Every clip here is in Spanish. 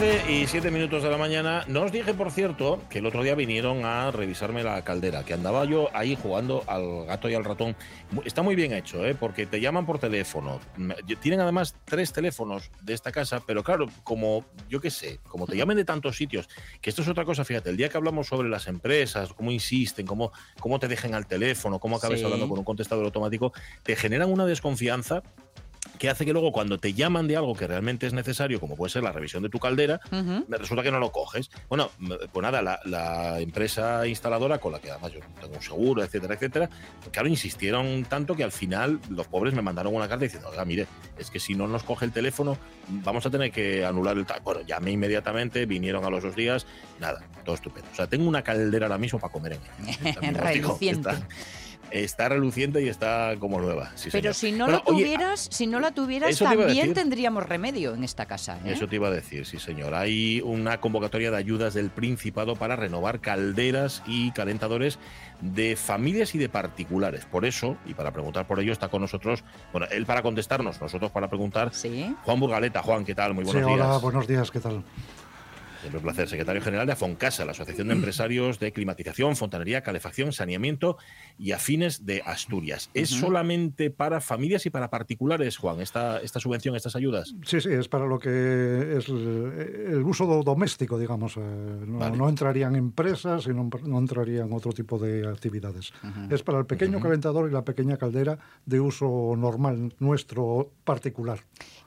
11 y 7 minutos de la mañana. No os dije, por cierto, que el otro día vinieron a revisarme la caldera, que andaba yo ahí jugando al gato y al ratón. Está muy bien hecho, ¿eh? porque te llaman por teléfono. Mm, Tienen además tres teléfonos de esta casa, pero claro, como yo qué sé, como te llamen de tantos sitios, que esto es otra cosa, fíjate, el día que hablamos sobre las empresas, cómo insisten, cómo, cómo te dejen al teléfono, cómo acabes Sí. hablando con un contestador automático, te generan una desconfianza que hace que luego cuando te llaman de algo que realmente es necesario, como puede ser la revisión de tu caldera, me resulta que no lo coges. Bueno, pues nada, la, la empresa instaladora con la que además yo tengo un seguro, etcétera, etcétera, claro, insistieron tanto que al final los pobres me mandaron una carta diciendo, oiga, mire, es que si no nos coge el teléfono, vamos a tener que anular el... ta-". Bueno, llamé inmediatamente, vinieron a los dos días, nada, todo estupendo. O sea, tengo una caldera ahora mismo para comer en ella. También. Está, reluciente y está como nueva. sí, Pero señor. si no Bueno, la oye, tuvieras, si no la tuvieras, te también tendríamos remedio en esta casa. ¿eh? Eso te iba a decir, sí señor. Hay una convocatoria de ayudas del Principado para renovar calderas y calentadores de familias y de particulares. Por eso, y para preguntar por ello, está con nosotros, bueno, él para contestarnos, nosotros para preguntar, Sí. Juan Burgaleta. Juan, ¿qué tal? Muy buenos sí, hola, días. buenos días, ¿qué tal? Siempre un placer. Secretario General de Afoncasa, la Asociación de Empresarios de Climatización, Fontanería, Calefacción, Saneamiento y Afines de Asturias. ¿Es solamente para familias y para particulares, Juan, esta, esta subvención, estas ayudas? Sí, sí, es para lo que es el, el uso do- doméstico, digamos. eh, no, Vale. no entrarían empresas y no, no entrarían otro tipo de actividades. Es para el pequeño calentador y la pequeña caldera de uso normal, nuestro particular.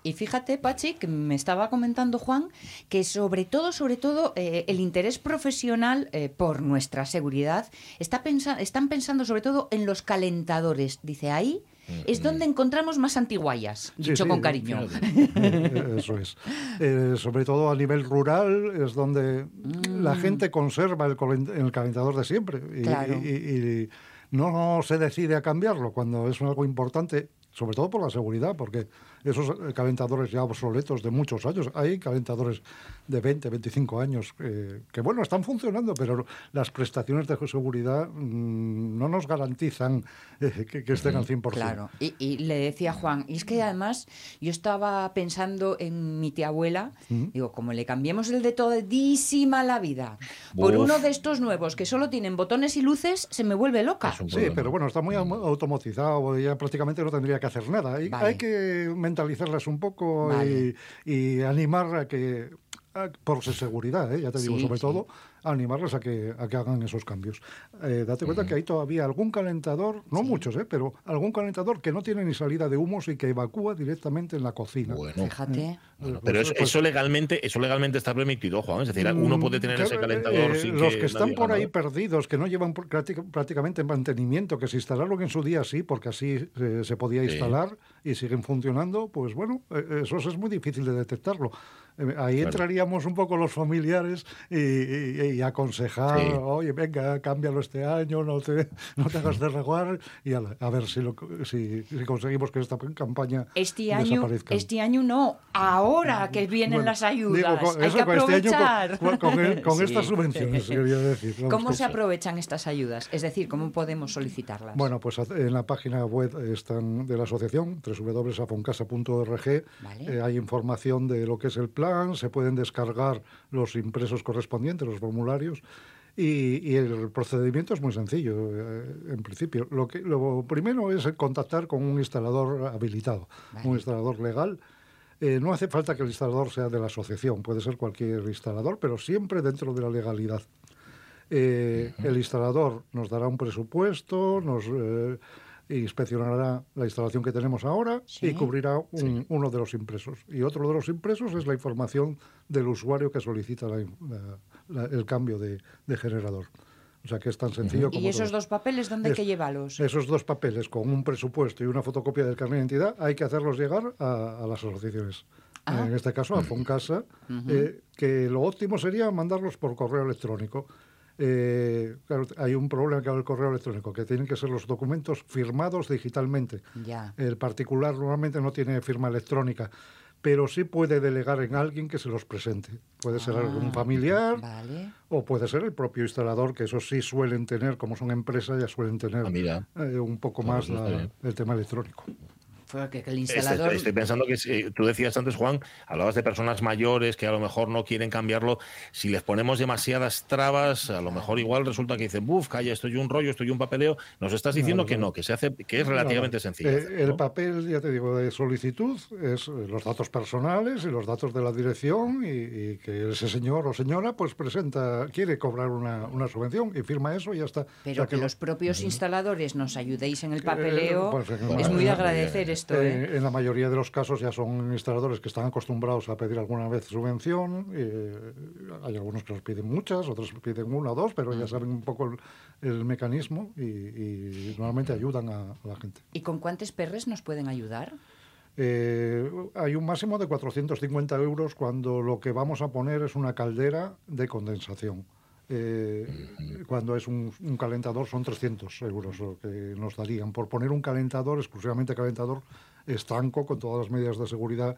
Y fíjate, Pachi, que me estaba comentando Juan, que sobre todo, sobre todo, eh, el interés profesional eh, por nuestra seguridad está pensa- están pensando sobre todo en los calentadores. Dice, ahí es donde encontramos más antiguallas, Sí, dicho sí, con cariño. Eso es. Eh, sobre todo a nivel rural es donde la gente conserva el, calentador de siempre y, Mm. Claro. y- y no se decide a cambiarlo cuando es algo importante, sobre todo por la seguridad, porque esos eh, calentadores ya obsoletos de muchos años, hay calentadores de 20, 25 años eh, que, bueno, están funcionando, pero las prestaciones de seguridad mm, no nos garantizan eh, que, que estén al 100%. Claro, y, y le decía Juan, y es que además yo estaba pensando en mi tía abuela, digo, como le cambiemos el de todísima la vida por Uf. uno de estos nuevos que solo tienen botones y luces, se me vuelve loca. Sí, pero bueno, está muy au- automatizado, ya prácticamente no tendría que hacer nada. Hay, Vale. hay que mentalizarlas un poco Vale. y, y animar a que, a- por su seguridad, ¿eh? ya te digo, Sí, sobre sí. todo, animarlas a que, a que hagan esos cambios. Eh, date cuenta que hay todavía algún calentador, no muchos, ¿eh? pero algún calentador que no tiene ni salida de humos y que evacúa directamente en la cocina. Bueno, Fíjate. Bueno, Eh, pero pues- eso, pues- eso legalmente, eso legalmente está permitido, Juan. Es decir, uno puede tener Mm, ese claro, calentador eh, sin Los que que están por ahí nada. perdidos, que no llevan prácticamente mantenimiento, que se instalaron en su día sí, porque así eh, se podía Sí. instalar y siguen funcionando, pues bueno, eh, eso es muy difícil de detectarlo. Eh, ahí Claro. entraríamos un poco los familiares y, y- y aconsejar, Sí. oye, venga, cámbialo este año, no te, no te hagas de reguar y ala, a, ver si, lo, si, si conseguimos que esta campaña Este año, desaparezca. este año no, ahora que vienen Bueno, las ayudas, digo, con- hay eso que con este año, con- aprovechar. con, con el- con Sí. estas subvenciones, quería decir. Vamos, ¿Cómo se aprovechan estas ayudas? Es decir, ¿cómo podemos solicitarlas? Bueno, pues en la página web están de la asociación, www.afoncasa.org, Vale. eh, hay información de lo que es el plan, se pueden descargar los impresos correspondientes, los formularios, y, y el procedimiento es muy sencillo, eh, en principio. Lo, que, lo primero es contactar con un instalador habilitado, Vale. un instalador legal. Eh, no hace falta que el instalador sea de la asociación, puede ser cualquier instalador, pero siempre dentro de la legalidad. Eh, El instalador nos dará un presupuesto, nos eh, inspeccionará la instalación que tenemos ahora Sí. y cubrirá un- uno de los impresos. Y otro de los impresos es la información del usuario que solicita la la- la- el cambio de, de generador. O sea que es tan sencillo como ¿Y esos todo. dos papeles dónde hay que llevarlos? Esos dos papeles con un presupuesto y una fotocopia del carnet de identidad hay que hacerlos llegar a, a las asociaciones. Ah. En este caso a Foncasa, eh, que lo óptimo sería mandarlos por correo electrónico. eh, claro, hay un problema con el correo electrónico, que tienen que ser los documentos firmados digitalmente. Ya. El particular normalmente no tiene firma electrónica, pero sí puede delegar en alguien que se los presente. Puede ser Ah, algún familiar Vale. o puede ser el propio instalador, que eso sí suelen tener, como son empresas, ya suelen tener Ah, eh, un poco más pues la- el tema electrónico. Porque que el instalador. Estoy, pensando que si- tú decías antes, Juan, hablabas de personas mayores que a lo mejor no quieren cambiarlo. Si les ponemos demasiadas trabas, a lo mejor igual resulta que dicen, buf, calla, esto y un rollo, esto y un papeleo. Nos estás diciendo No, que no. que se hace, que es relativamente No, sencillo. eh, el papel, ya te digo, de solicitud es eh, los datos personales y los datos de la dirección y, y que ese señor o señora pues presenta, quiere cobrar una, una subvención y firma eso y ya está. O Pero sea que los propios instaladores nos ayudéis en el papeleo. pues, en es muy de eh, agradecer esto, ¿eh? Eh, en la mayoría de los casos ya son instaladores que están acostumbrados a pedir alguna vez subvención. eh, hay algunos que los piden muchas, otros piden una o dos, pero ya saben un poco el, el mecanismo y, y normalmente ayudan a, a la gente. ¿Y con cuántos perres nos pueden ayudar? Eh, hay un máximo de 450 euros cuando lo que vamos a poner es una caldera de condensación. Eh, cuando es un, un calentador son 300 euros lo que nos darían por poner un calentador, exclusivamente calentador estanco con todas las medidas de seguridad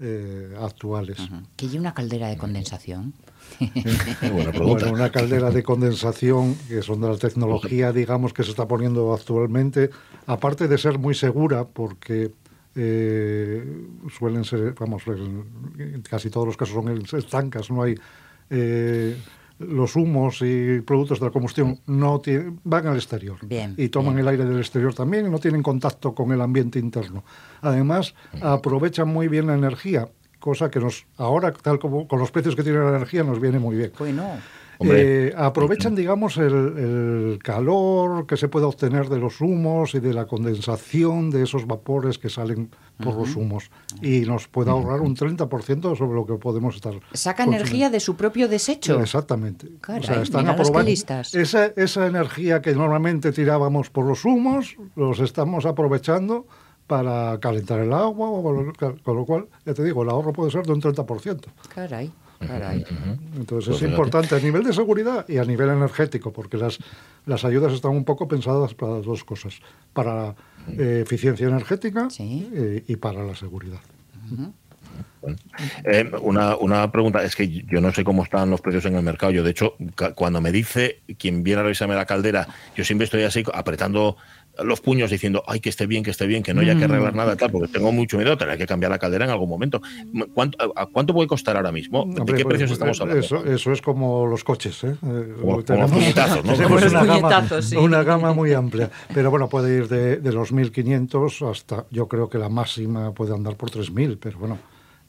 eh, actuales. Que hay una caldera de condensación. Muy buena pregunta. Bueno, una caldera de condensación, que son de la tecnología, digamos, que se está poniendo actualmente, aparte de ser muy segura, porque eh, suelen ser, vamos, en en casi todos los casos son estancas, no hay... eh, los humos y productos de la combustión no van al exterior Bien, y toman bien. el aire del exterior también y no tienen contacto con el ambiente interno. Además, aprovechan muy bien la energía, cosa que nos ahora, tal como con los precios que tiene la energía, nos viene muy bien. Hombre. Eh, aprovechan, digamos, el, el calor que se puede obtener de los humos y de la condensación de esos vapores que salen por los humos y nos puede ahorrar un 30% sobre lo que podemos estar. saca energía de su propio desecho. Exactamente. Caray, que aprobando-. Esa, esa energía que normalmente tirábamos por los humos, los estamos aprovechando para calentar el agua, o con lo- con lo cual, ya te digo, el ahorro puede ser de un 30%. Caray, caray. Entonces Pues es fíjate. importante a nivel de seguridad y a nivel energético, porque las, las ayudas están un poco pensadas para las dos cosas, para eh, eficiencia energética Sí. eh, y para la seguridad. Bueno, eh, una, una pregunta, es que yo no sé cómo están los precios en el mercado. Yo, de hecho, cuando me dice quien viene a revisarme la caldera, yo siempre estoy así apretando los puños diciendo, ay, que esté bien, que esté bien, que no haya que arreglar nada, tal, porque tengo mucho miedo de tener que cambiar la caldera en algún momento. ¿Cuánto, a, cuánto puede costar ahora mismo? ¿De Hombre, qué pues, precios estamos eh, hablando? Eso, eso es como los coches. ¿eh? Eh, Como- como los puñetazos, una, gama, sí. una gama muy amplia. Pero bueno, puede ir de, de los 1.500 hasta, yo creo que la máxima puede andar por 3.000, pero bueno.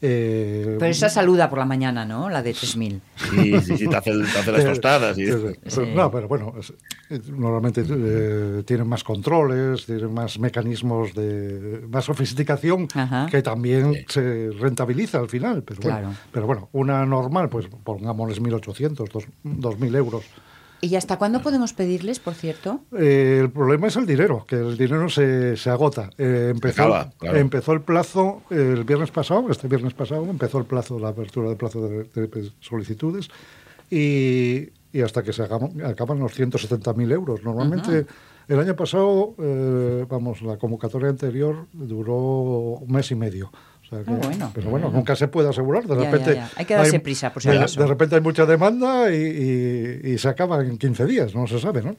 Eh, Pero esa saluda por la mañana, ¿no? La de 3000. Sí, sí, sí, te hace, el- te hace las Sí, tostadas. Y, sí, sí. Sí. No, pero bueno, eh, normalmente eh, tienen más controles, tienen más mecanismos de más sofisticación Ajá. que también Sí. se rentabiliza al final. Pero, Claro. bueno, pero bueno, una normal, pues pongámosles 1.800, dos- 2.000 euros. ¿Y hasta cuándo podemos pedirles, por cierto? Eh, el problema es el dinero, que el dinero se, se agota. Eh, empezó, acaba, claro. empezó el plazo el viernes pasado, este viernes pasado, empezó el plazo, la apertura del plazo de, de solicitudes y, y hasta que se acaban, acaban los 170.000 euros. Normalmente el año pasado, eh, vamos, la convocatoria anterior duró un mes y medio. O sea que- Ah, bueno. pero bueno, nunca se puede asegurar. De Ya, repente ya. Hay que darse prisa, por si de, repente hay mucha demanda y, y- y se acaba en 15 días, no se sabe, ¿no?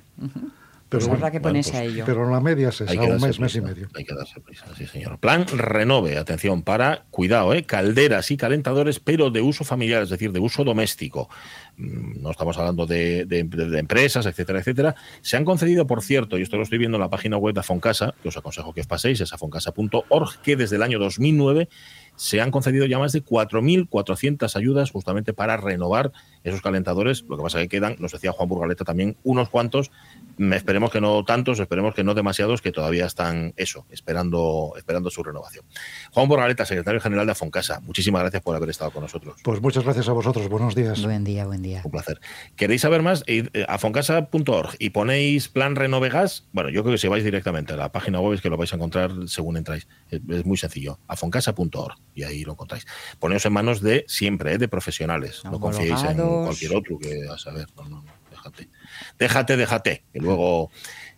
Pues bueno, habrá que bueno, ponerse pues, a ello. pero la media es esa, un mes, mes y medio. Hay que darse prisa, sí, señor. Plan Renove, atención, para, cuidado, ¿eh? calderas y calentadores, pero de uso familiar, es decir, de uso doméstico. Mm, No estamos hablando de, de- de empresas, etcétera, etcétera. Se han concedido, por cierto, y esto lo estoy viendo en la página web de Afoncasa, que os aconsejo que os paséis, es afoncasa.org, que desde el año 2009 se han concedido ya más de 4.400 ayudas justamente para renovar esos calentadores. Lo que pasa es que quedan, nos decía Juan Burgaleta también, unos cuantos. Esperemos que no tantos, esperemos que no demasiados, que todavía están eso, esperando, esperando su renovación. Juan Burgaleta, secretario general de Afoncasa, muchísimas gracias por haber estado con nosotros. Pues muchas gracias a vosotros, buenos días. Buen día, buen día. Un placer. ¿Queréis saber más? Eh, a foncasa.org y ponéis plan Renovegas. Bueno, yo creo que si vais directamente a la página web es que lo vais a encontrar según entráis. Es, muy sencillo. A foncasa.org y ahí lo encontráis. Poneos en manos de siempre, eh, de profesionales. No confiéis en cualquier otro que a saber. No, no, no. Déjate. Déjate, déjate, que luego,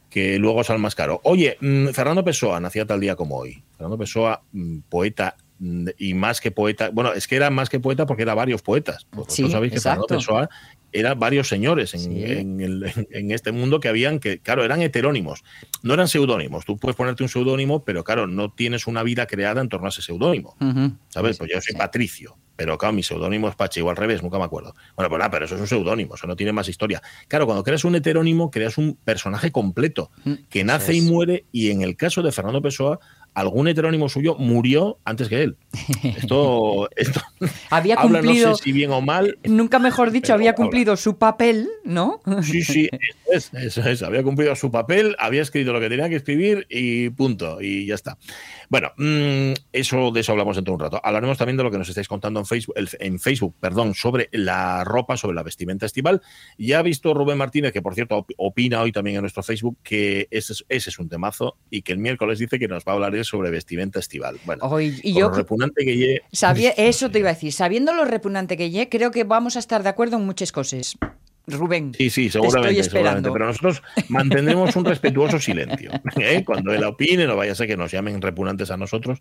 que luego sale más caro. Oye, mm, Fernando Pessoa nacía tal día como hoy. Fernando Pessoa, mm, poeta y más que poeta, bueno, es que era más que poeta porque era varios poetas. Vosotros Sí, sabéis que. Fernando Pessoa era varios señores en, Sí. en el- en este mundo que habían que, claro, eran heterónimos, no eran seudónimos. Tú puedes ponerte un seudónimo, pero claro, no tienes una vida creada en torno a ese seudónimo. ¿Sabes? Pues yo soy. Patricio, pero claro, mi seudónimo es Pachi, o al revés, nunca me acuerdo. Bueno, pues nada, pero eso es un seudónimo, eso no tiene más historia. Claro, cuando creas un heterónimo, creas un personaje completo, Mm, que nace y muere, y en el caso de Fernando Pessoa, algún heterónimo suyo murió antes que él. Esto, esto Había habla, no cumplido, sé si bien o mal. nunca mejor dicho, había habla. cumplido su papel, ¿no? Sí, sí, eso es, eso es. Había cumplido su papel, había escrito lo que tenía que escribir y punto, y ya está. Bueno, mm, eso de eso hablamos dentro de un rato. Hablaremos también de lo que nos estáis contando en Facebook, en Facebook, perdón, sobre la ropa, sobre la vestimenta estival. Ya ha visto Rubén Martínez, que por cierto op- opina hoy también en nuestro Facebook, que ese es, ese es un temazo y que el miércoles dice que nos va a hablar sobre vestimenta estival. Bueno, Hoy- y por yo lo repugnante que lleve, sabía, eso te iba a decir, sabiendo lo repugnante que lle, creo que vamos a estar de acuerdo en muchas cosas. Rubén. Sí, sí, seguramente, seguramente. Pero nosotros mantendremos un respetuoso silencio. ¿eh? Cuando él opine, no vaya a ser que nos llamen repugnantes a nosotros.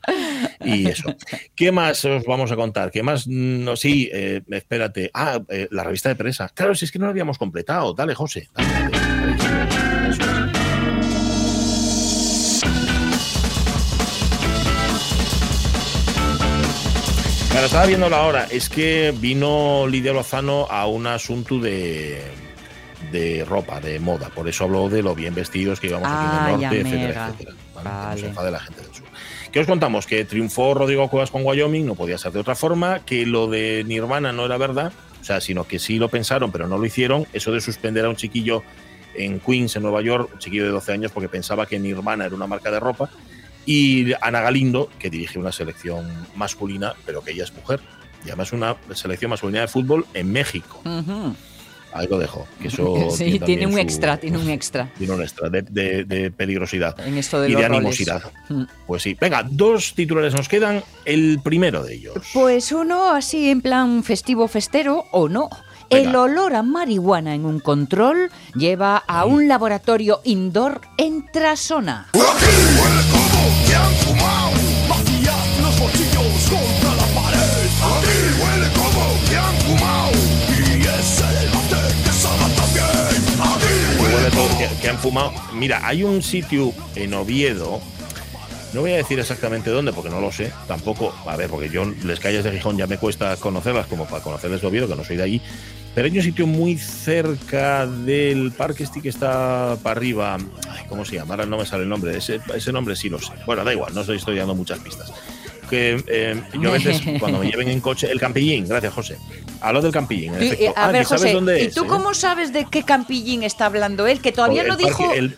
Y eso. ¿Qué más os vamos a contar? ¿Qué más? No, sí, eh, espérate. Ah, eh, la revista de prensa. Claro, si es que no lo habíamos completado. Dale, José. Dale. Claro, estaba viendo la hora. Es que vino Lidia Lozano a un asunto de, de ropa, de moda. Por eso habló de lo bien vestidos que íbamos aquí en Ah, el norte, etcétera, etcétera. ¿vale? Que no Vale. se enfade la gente del sur. ¿Qué os contamos? Que triunfó Rodrigo Cuevas con Wyoming, no podía ser de otra forma, que lo de Nirvana no era verdad, o sea, sino que sí lo pensaron, pero no lo hicieron. Eso de suspender a un chiquillo en Queens, en Nueva York, un chiquillo de 12 años, porque pensaba que Nirvana era una marca de ropa. Y Ana Galindo, que dirige una selección masculina, pero que ella es mujer. Y además una selección masculina de fútbol en México. Ujú. Ahí lo dejo. Que eso Sí, tiene un su- extra, tiene un extra Tiene un extra de, de- de peligrosidad en esto de y los de roles. animosidad. Mm. Pues sí. Venga, dos titulares nos quedan. El primero de ellos. Pues uno así en plan festivo festero o no. El olor a marihuana en un control lleva a un laboratorio indoor en Trasona. Huele todo que, que han fumado. Mira, hay un sitio en Oviedo. No voy a decir exactamente dónde, porque no lo sé. Tampoco, a ver, porque yo les calles de Gijón ya me cuesta conocerlas, como para conocerles de Oviedo, que no soy de allí. Pero hay un sitio muy cerca del parque este que está para arriba. Ay, ¿Cómo se llama? Ahora no me sale el nombre. Ese, ese nombre sí lo sé. Bueno, da igual, no os estoy dando muchas pistas. Que eh, yo a veces, cuando me lleven en coche, el Campillín, gracias José. Hablo del Campillín, en efecto. a Ah, ver, que sabes José, dónde ¿y es, tú eh? cómo sabes de qué campillín está hablando él? Que todavía no dijo, el-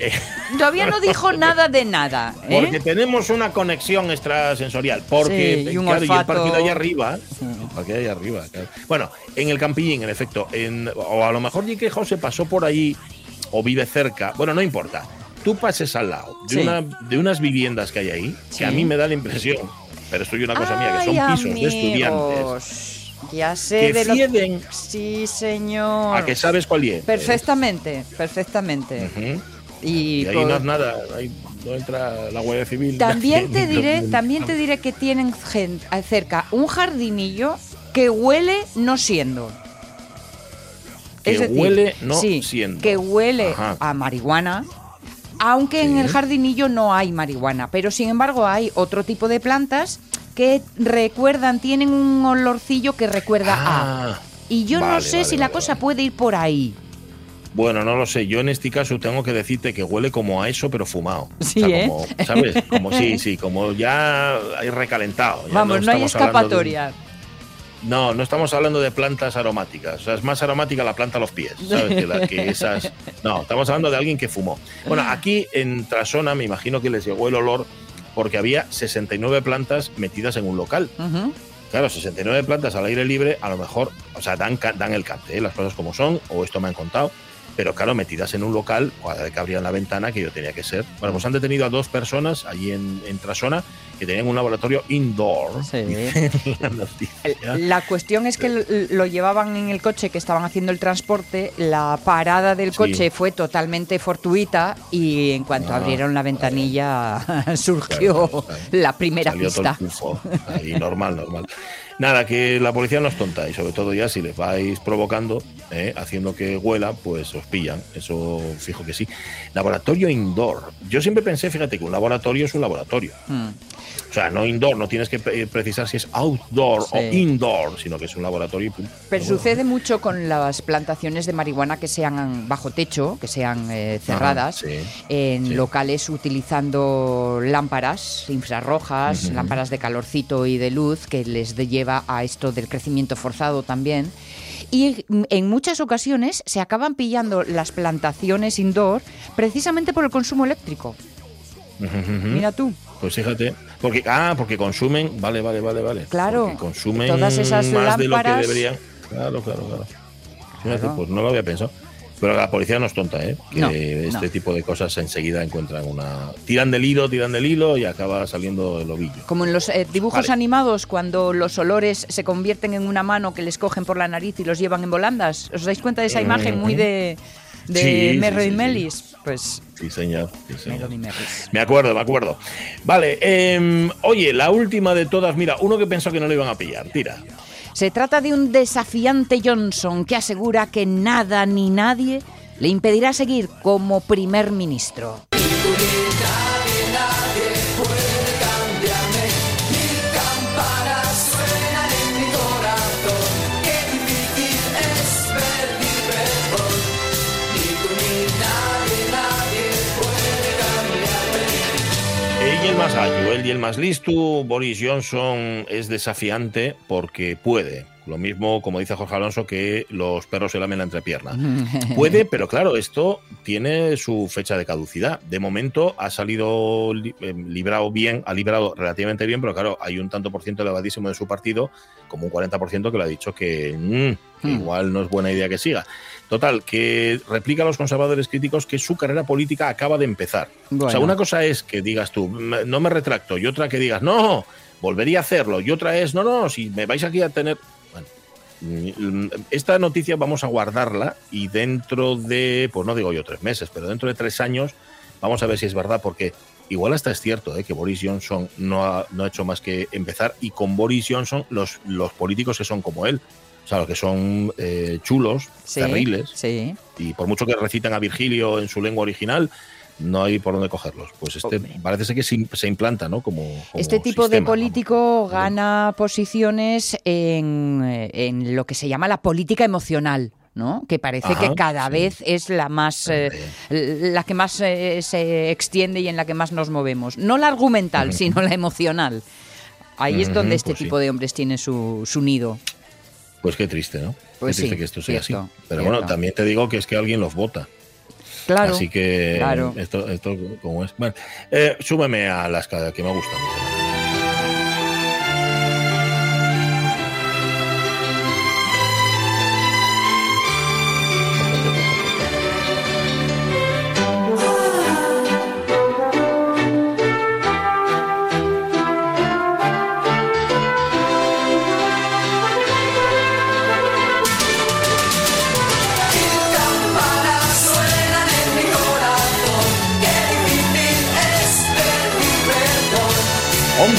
todavía no dijo nada de nada. ¿eh? Porque tenemos una conexión extrasensorial. Porque, Sí, y un claro, y el de ahí arriba. El claro. Bueno, en el Campillín, en efecto. En, o a lo mejor ni que José pasó por ahí o vive cerca. Bueno, no importa. Tú pases al lado de, Sí. una, de unas viviendas que hay ahí, que a mí me da la impresión, pero esto es una cosa mía, que son pisos de estudiantes. Ya sé Que de lo. Sí, señor. A que sabes cuál es. Perfectamente, perfectamente. Ujú. Y, Y ahí por- no es nada, ahí no entra la Guardia Civil. también te diré, también te diré que tienen gen- cerca un jardinillo que huele no siendo. Que huele no sí, siendo. Que huele Ajá. a marihuana, aunque en el jardinillo no hay marihuana, pero sin embargo hay otro tipo de plantas que recuerdan, tienen un olorcillo que recuerda a. Ah, Y yo no sé vale, si la cosa puede ir por ahí. Bueno, no lo sé. Yo en este caso tengo que decirte que huele como a eso, pero fumado. Sí, O sea, ¿eh? como, ¿Sabes? Como sí, sí, como ya hay recalentado. Ya Vamos, no, hay estamos hablando de escapatoria. no, no estamos hablando de plantas aromáticas. O sea, es más aromática la planta a los pies, ¿sabes? Que, la- que esas. No, estamos hablando de alguien que fumó. Bueno, aquí en Trasona me imagino que les llegó el olor porque había 69 plantas metidas en un local. Ujú. Claro, 69 plantas al aire libre, a lo mejor, o sea, dan, dan el cante, ¿eh? las cosas como son, o esto me han contado. Pero claro, metidas en un local, cada vez que abrían la ventana, que yo tenía que ser. Bueno, pues han detenido a dos personas allí en, en Trasona que tenían un laboratorio indoor. Sí. la. La cuestión es que lo- lo llevaban en el coche que estaban haciendo el transporte, la parada del Sí. coche fue totalmente fortuita y en cuanto Ah, abrieron la ventanilla surgió Claro, claro. la primera Salió todo el pista. Ahí, normal, normal. Nada, que la policía no es tonta y sobre todo ya si les vais provocando, eh, haciendo que huela, pues os pillan. Eso fijo que sí. Laboratorio indoor. Yo siempre pensé, fíjate, que un laboratorio es un laboratorio. Mm. O sea, no indoor, no tienes que pre- precisar si es outdoor o Sí. indoor, sino que es un laboratorio y punto. Pero bueno. sucede mucho con las plantaciones de marihuana que sean bajo techo, que sean eh, cerradas, Ajá, sí, en sí. locales utilizando lámparas infrarrojas, lámparas de calorcito y de luz, que les de- lleva a esto del crecimiento forzado también. Y en muchas ocasiones se acaban pillando las plantaciones indoor precisamente por el consumo eléctrico. Mira tú. Pues fíjate, porque ah, porque consumen, vale, vale, vale, vale. Claro, Porque consumen todas esas más de lo que lámparas- deberían. Claro, claro, claro. Fíjate, Claro. pues no lo había pensado. Pero la policía no es tonta, ¿eh? Que No, este no. tipo de cosas enseguida encuentran una. Tiran del hilo, tiran del hilo y acaba saliendo el ovillo. Como en los eh, dibujos Vale. animados, cuando los olores se convierten en una mano que les cogen por la nariz y los llevan en volandas. ¿Os dais cuenta de esa imagen muy de, de Sí, Merro sí. Melis? Pues Sí, señor. señor. Me acuerdo, me acuerdo. Vale, em, oye, la última de todas, mira, uno que pensó que no le iban a pillar, tira. Se trata de un desafiante Johnson que asegura que nada ni nadie le impedirá seguir como primer ministro. Más alto, él y el más listo, Boris Johnson es desafiante porque puede. Lo mismo, como dice Jorge Alonso, que los perros se lamen la entrepierna. Puede, pero claro, esto tiene su fecha de caducidad. De momento ha salido li- eh, librado bien, ha librado relativamente bien, pero claro, hay un tanto por ciento elevadísimo de su partido, como un 40% que le ha dicho que, mm, que Hmm. igual no es buena idea que siga. Total, que replica a los conservadores críticos que su carrera política acaba de empezar. O sea, una cosa es que digas tú, "Me- no me retracto, y otra que digas, no, volvería a hacerlo, y otra es, no, no, si me vais aquí a tener... Bueno, mm, esta noticia vamos a guardarla y dentro de, pues no digo yo tres meses, pero dentro de tres años vamos a ver si es verdad, porque igual hasta es cierto ¿eh? que Boris Johnson no ha, no ha hecho más que empezar y con Boris Johnson los, los políticos que son como él, o sea, los que son eh, chulos, Sí, terribles, Sí. y por mucho que recitan a Virgilio en su lengua original, no hay por dónde cogerlos. Pues este Hombre. parece ser que se, im- se implanta, ¿no? Como, como Este tipo de político vamos. gana posiciones en, eh, en lo que se llama la política emocional. ¿no? que parece Ajá, que cada sí. vez es la más eh, la que más eh, se extiende y en la que más nos movemos no la argumental sino la emocional ahí es donde este pues sí. tipo de hombres tiene su, su nido Pues qué triste, ¿no? Pues qué triste sí, que esto sea cierto, así. Pero cierto. bueno, también te digo que es que alguien los vota. claro Así que claro. esto, esto como es. Bueno, eh, súbeme a las que que me gustan.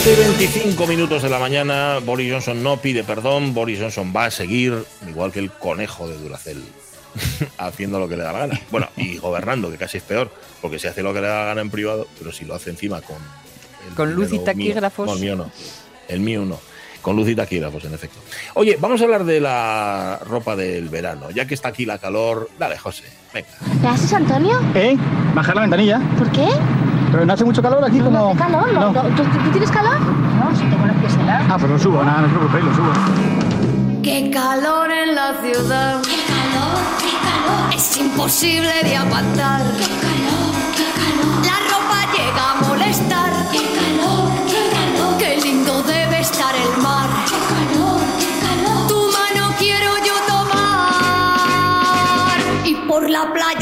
Once y 25 minutos de la mañana, Boris Johnson no pide perdón, Boris Johnson va a seguir, igual que el conejo de Duracell, haciendo lo que le da la gana. Bueno, y gobernando, que casi es peor, porque se hace lo que le da la gana en privado, pero si lo hace encima con... Con luz y mío- taquígrafos. No, el mío no. El mío no. Con luz y taquígrafos, en efecto. Oye, vamos a hablar de la ropa del verano. Ya que está aquí la calor, dale, José, venga. ¿Me haces, Antonio? ¿Eh? Bajar la ventanilla. ¿Por qué? Pero no hace mucho calor aquí No como... hace calor. No. ¿Tú, tú tienes calor? No, si tengo los pies helados. Ah, pues lo subo, nada, no os preocupéis, lo subo. Qué calor en la ciudad. ¡Qué calor, qué calor! Es imposible de aguantar. ¡Qué calor, qué calor! La ropa llega a molestar. ¡Qué calor, qué calor! Qué lindo debe estar el mar. ¡Qué calor, qué calor! Tu mano quiero yo tomar. Y por la playa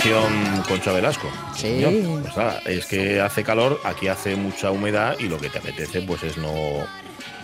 canción Concha Velasco. Sí. Señor. Pues nada, es que hace calor, aquí hace mucha humedad y lo que te apetece pues es no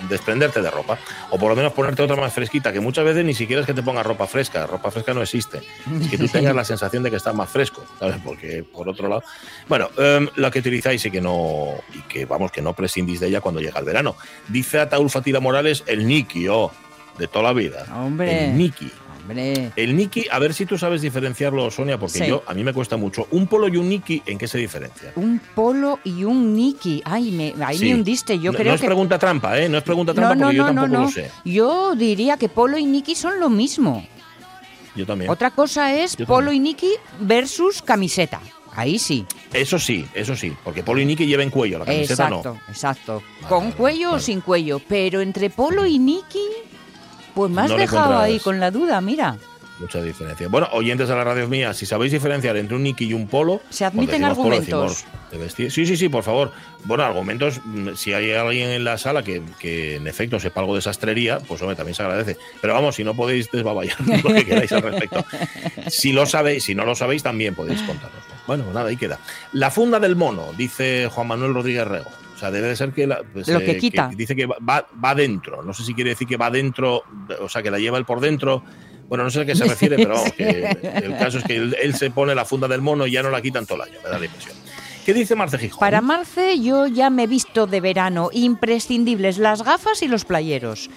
desprenderte de ropa o por lo menos ponerte otra más fresquita que muchas veces ni siquiera es que te pongas ropa fresca ropa fresca no existe es que tú tengas la sensación de que estás más fresco ¿sabes? porque por otro lado bueno em, la que utilizáis y que no y que vamos que no prescindís de ella cuando llega el verano dice Ataúl Fatila Morales el Niki oh, de toda la vida Hombre. el Niki Hombre. el Niki, a ver si tú sabes diferenciarlo, Sonia, porque Sí. yo a mí me cuesta mucho. Un polo y un Niki, ¿en qué se diferencia? Un polo y un Niki. Ay, me, ahí Sí. me hundiste. Yo no, creo no es que. pregunta trampa, ¿eh? No es pregunta trampa no, porque yo tampoco lo sé. Yo diría que polo y Niki son lo mismo. Yo también. Otra cosa es Yo polo también. y Niki versus camiseta. Ahí sí. Eso sí, eso sí, porque polo y Niki lleven cuello, la camiseta Exacto, no. exacto. Vale, Con vale, cuello o sin cuello. Pero entre polo y Niki, pues me has No dejado ahí con la duda, mira. Mucha diferencia. Bueno, oyentes de la radio mía, si sabéis diferenciar entre un Niki y un polo. Se admiten polo, argumentos. decimos vestir. Sí, sí, sí, por favor. Bueno, argumentos, mm, si hay alguien en la sala que, que en efecto sepa algo de sastrería, pues hombre, también se agradece. Pero vamos, si no podéis desbaballar lo que queráis al respecto. Si lo sabéis, si no lo sabéis, también podéis contárnoslo. Bueno, nada, ahí queda. La funda del mono, dice Juan Manuel Rodríguez Rego. O sea, debe de ser que, la- pues, Lo que quita. dice que va, va, va dentro. No sé si quiere decir que va dentro, o sea, que la lleva él por dentro. Bueno, no sé a qué se refiere, pero vamos, que el caso es que él, él se pone la funda del mono y ya no la quitan todo el año, me da la impresión. ¿Qué dice Marce Gijón? Para Marce yo ya me he visto de verano. Imprescindibles las gafas y los playeros.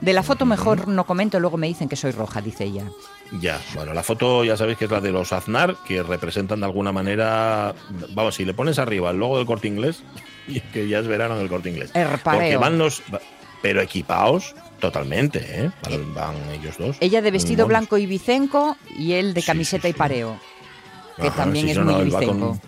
De la foto mejor no comento, luego me dicen que soy roja, dice ella. Ya, bueno, la foto ya sabéis que es la de los Aznar, que representan de alguna manera. Vamos, si le pones arriba el logo del corte inglés, que ya es verano del corte inglés. El Porque van los. Pero equipados totalmente, ¿eh? Van, van ellos dos. Ella de vestido blanco y bicenco y él de Sí, camiseta sí, y pareo. Que Ajá, también es muy no, bicenco. Con,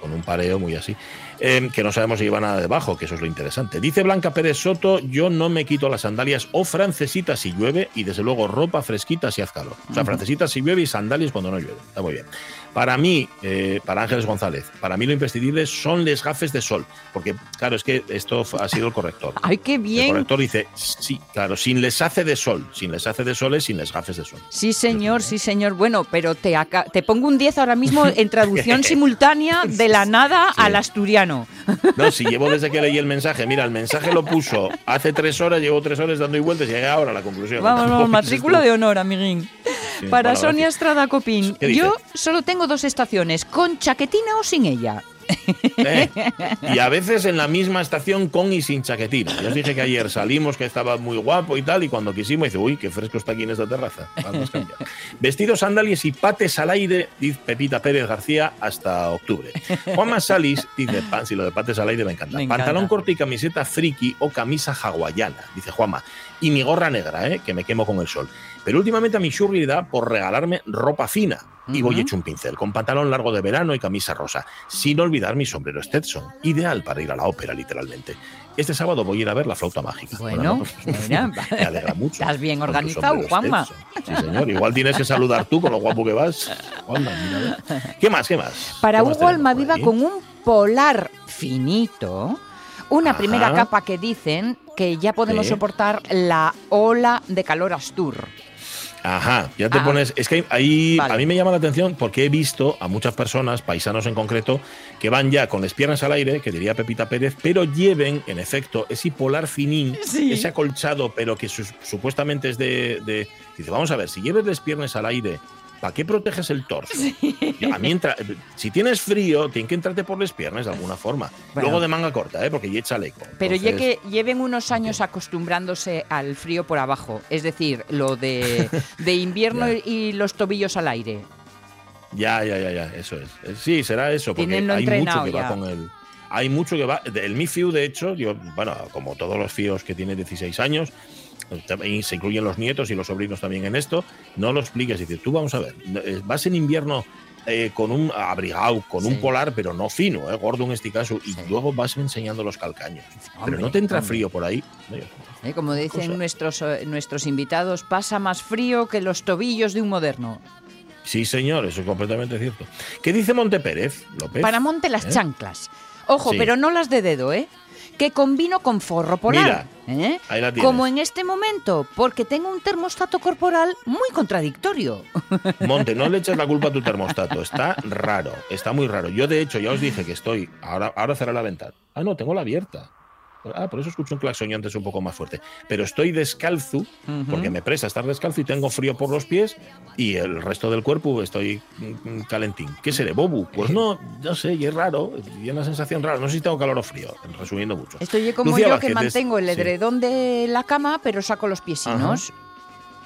con un pareo muy así. Eh, que no sabemos si lleva nada debajo, que eso es lo interesante. Dice Blanca Pérez Soto, yo no me quito las sandalias o francesitas si llueve y desde luego ropa fresquita si hace calor. O sea, francesitas si llueve y sandalias cuando no llueve. Está muy bien. Para mí, eh, para Ángeles González, para mí lo imprescindible son les gafes de sol. Porque, claro, es que esto ha sido el corrector. Ay, qué El bien. corrector dice, sí, claro, sin les hace de sol. Sin les hace de sol es sin les gafes de sol. Sí, señor, sí, señor. Bueno, pero te, te pongo un 10 ahora mismo en traducción simultánea de la nada al asturiano. No, si llevo desde que leí el mensaje, mira, el mensaje lo puso hace tres horas, llevo tres horas dando y vueltas y llegué ahora a la conclusión. Vamos, vamos, es matrícula de honor, amiguín. Sí, Para Sonia. Estrada Copín, yo solo tengo dos estaciones, con chaquetina o sin ella. Eh, Y a veces en la misma estación con y sin chaquetina. Yo os dije que ayer salimos, que estaba muy guapo y tal, y cuando quisimos, dice, uy, qué fresco está aquí en esta terraza. Vamos a cambiar. Vestidos, sandalias y pates al aire, dice Pepita Pérez García, hasta octubre. Juanma Salis dice, pan, si lo de pates al aire me encanta. Me encanta. Pantalón corto y camiseta friki o camisa hawaiana, dice Juanma. Y mi gorra negra, ¿eh? que me quemo con el sol. Pero últimamente a mi shurri da por regalarme ropa fina. Y voy hecho un pincel, con pantalón largo de verano y camisa rosa, sin olvidar mi sombrero Stetson, ideal para ir a la ópera, literalmente. Este sábado voy a ir a ver la flauta mágica. Bueno, mira, me alegra mucho. estás bien organizado, Juanma. Stetson. Sí, señor. Igual tienes que saludar tú con lo guapo que vas. Juanma, mira. ¿Qué más? ¿Qué más? Para ¿Qué más Hugo por Almaviva con un polar finito, una Ajá. primera capa que dicen que ya podemos soportar la ola de calor Astur. Ajá, ya te Ah. pones. Es que ahí Vale. a mí me llama la atención porque he visto a muchas personas, paisanos en concreto, que van ya con las piernas al aire, que diría Pepita Pérez, pero lleven, en efecto, ese polar finín, Sí. ese acolchado, pero que supuestamente es de, de- Dice, vamos a ver, si lleves las piernas al aire, ¿para qué proteges el torso? A mí entra- si tienes frío, tiene que entrarte por las piernas de alguna forma. Bueno. Luego de manga corta, ¿eh? porque ya chaleco. Pero ya Entonces, que lleven unos años acostumbrándose al frío por abajo, es decir, lo de, de invierno Ya. y los tobillos al aire. Ya, ya, ya, ya, eso es. Eh, Sí, será eso, porque hay mucho que va ya. con el. Hay mucho que va. El Mi Fiu, de hecho, yo, bueno, como todos los FIOs que tiene 16 años, se incluyen los nietos y los sobrinos también en esto, no lo expliques. Dices, tú vamos a ver, eh, vas en invierno eh, con un abrigado, con Sí. un polar, pero no fino, eh, gordo en este caso, y Sí. luego vas enseñando los calcaños. pero no te entra hombre. frío por ahí. ¿Eh? Como dicen Cosa. nuestros, eh, nuestros invitados, pasa más frío que los tobillos de un moderno. Sí, señor, eso es completamente cierto. ¿Qué dice Monte Pérez, López? Para monte las chanclas. Ojo, Sí. pero no las de dedo, ¿eh? Que combino con forro polar. ¿eh? ahí la. Como en este momento, porque tengo un termostato corporal muy contradictorio. Monte, no le eches la culpa a tu termostato. Está raro, está muy raro. Yo, de hecho, ya os dije que estoy. Ahora, ahora cerré la ventana. Ah, no, tengo la abierta. Ah, por eso escucho un claxon y antes un poco más fuerte. Pero estoy descalzo, porque me presta estar descalzo y tengo frío por los pies y el resto del cuerpo estoy mm, calentín. ¿Qué seré, Bobu? Pues no, no sé, y es raro, y es una sensación rara. No sé si tengo calor o frío, resumiendo mucho. Estoy como Lucía yo Vázquez, que mantengo el sí. edredón de la cama, pero saco los piesinos.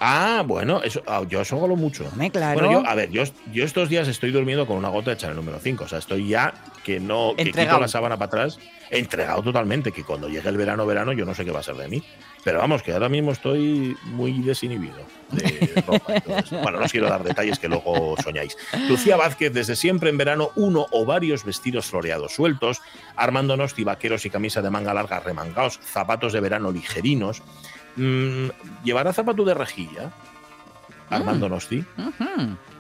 Ah, bueno, eso, ah, yo eso hago mucho. Hombre, claro. Bueno, yo, a ver, yo, yo estos días estoy durmiendo con una gota hecha en el número 5. O sea, estoy ya que no que quito la sábana para atrás, entregado totalmente. Que cuando llegue el verano, verano, yo no sé qué va a ser de mí. Pero vamos, que ahora mismo estoy muy desinhibido de ropa. Entonces, bueno, no os quiero dar detalles que luego soñáis. Lucía Vázquez, desde siempre en verano, uno o varios vestidos floreados sueltos, armándonos vaqueros y camisa de manga larga remangados, zapatos de verano ligerinos. Mm, ¿Llevará zapato de rejilla? Armando Nosti.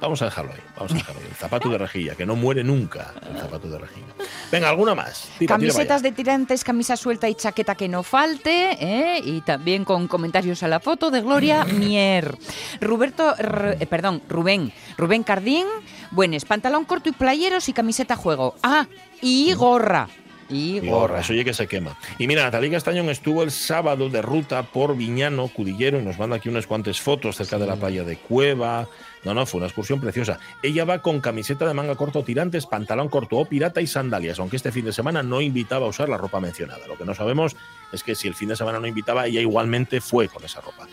Vamos a dejarlo ahí. Vamos a dejarlo ahí. El zapato de rejilla, que no muere nunca. El zapato de rejilla. Venga, alguna más. Tira, Camisetas de tirantes, camisa suelta y chaqueta que no falte, ¿eh? y también con comentarios a la foto de Gloria Mier. Roberto, eh, perdón, Rubén, Rubén Cardín, buenes, pantalón corto y playeros y camiseta juego. Ah, y gorra. Y gorra. Gorra, eso ya que se quema. Y mira, Natalie Castañón estuvo el sábado de ruta por Viñano, Cudillero, y nos manda aquí unas cuantas fotos cerca de la playa de Cueva. No, no, fue una excursión preciosa. Ella va con camiseta de manga corto tirantes, pantalón corto o pirata y sandalias, aunque este fin de semana no invitaba a usar la ropa mencionada. Lo que no sabemos es que si el fin de semana no invitaba, ella igualmente fue con esa ropa.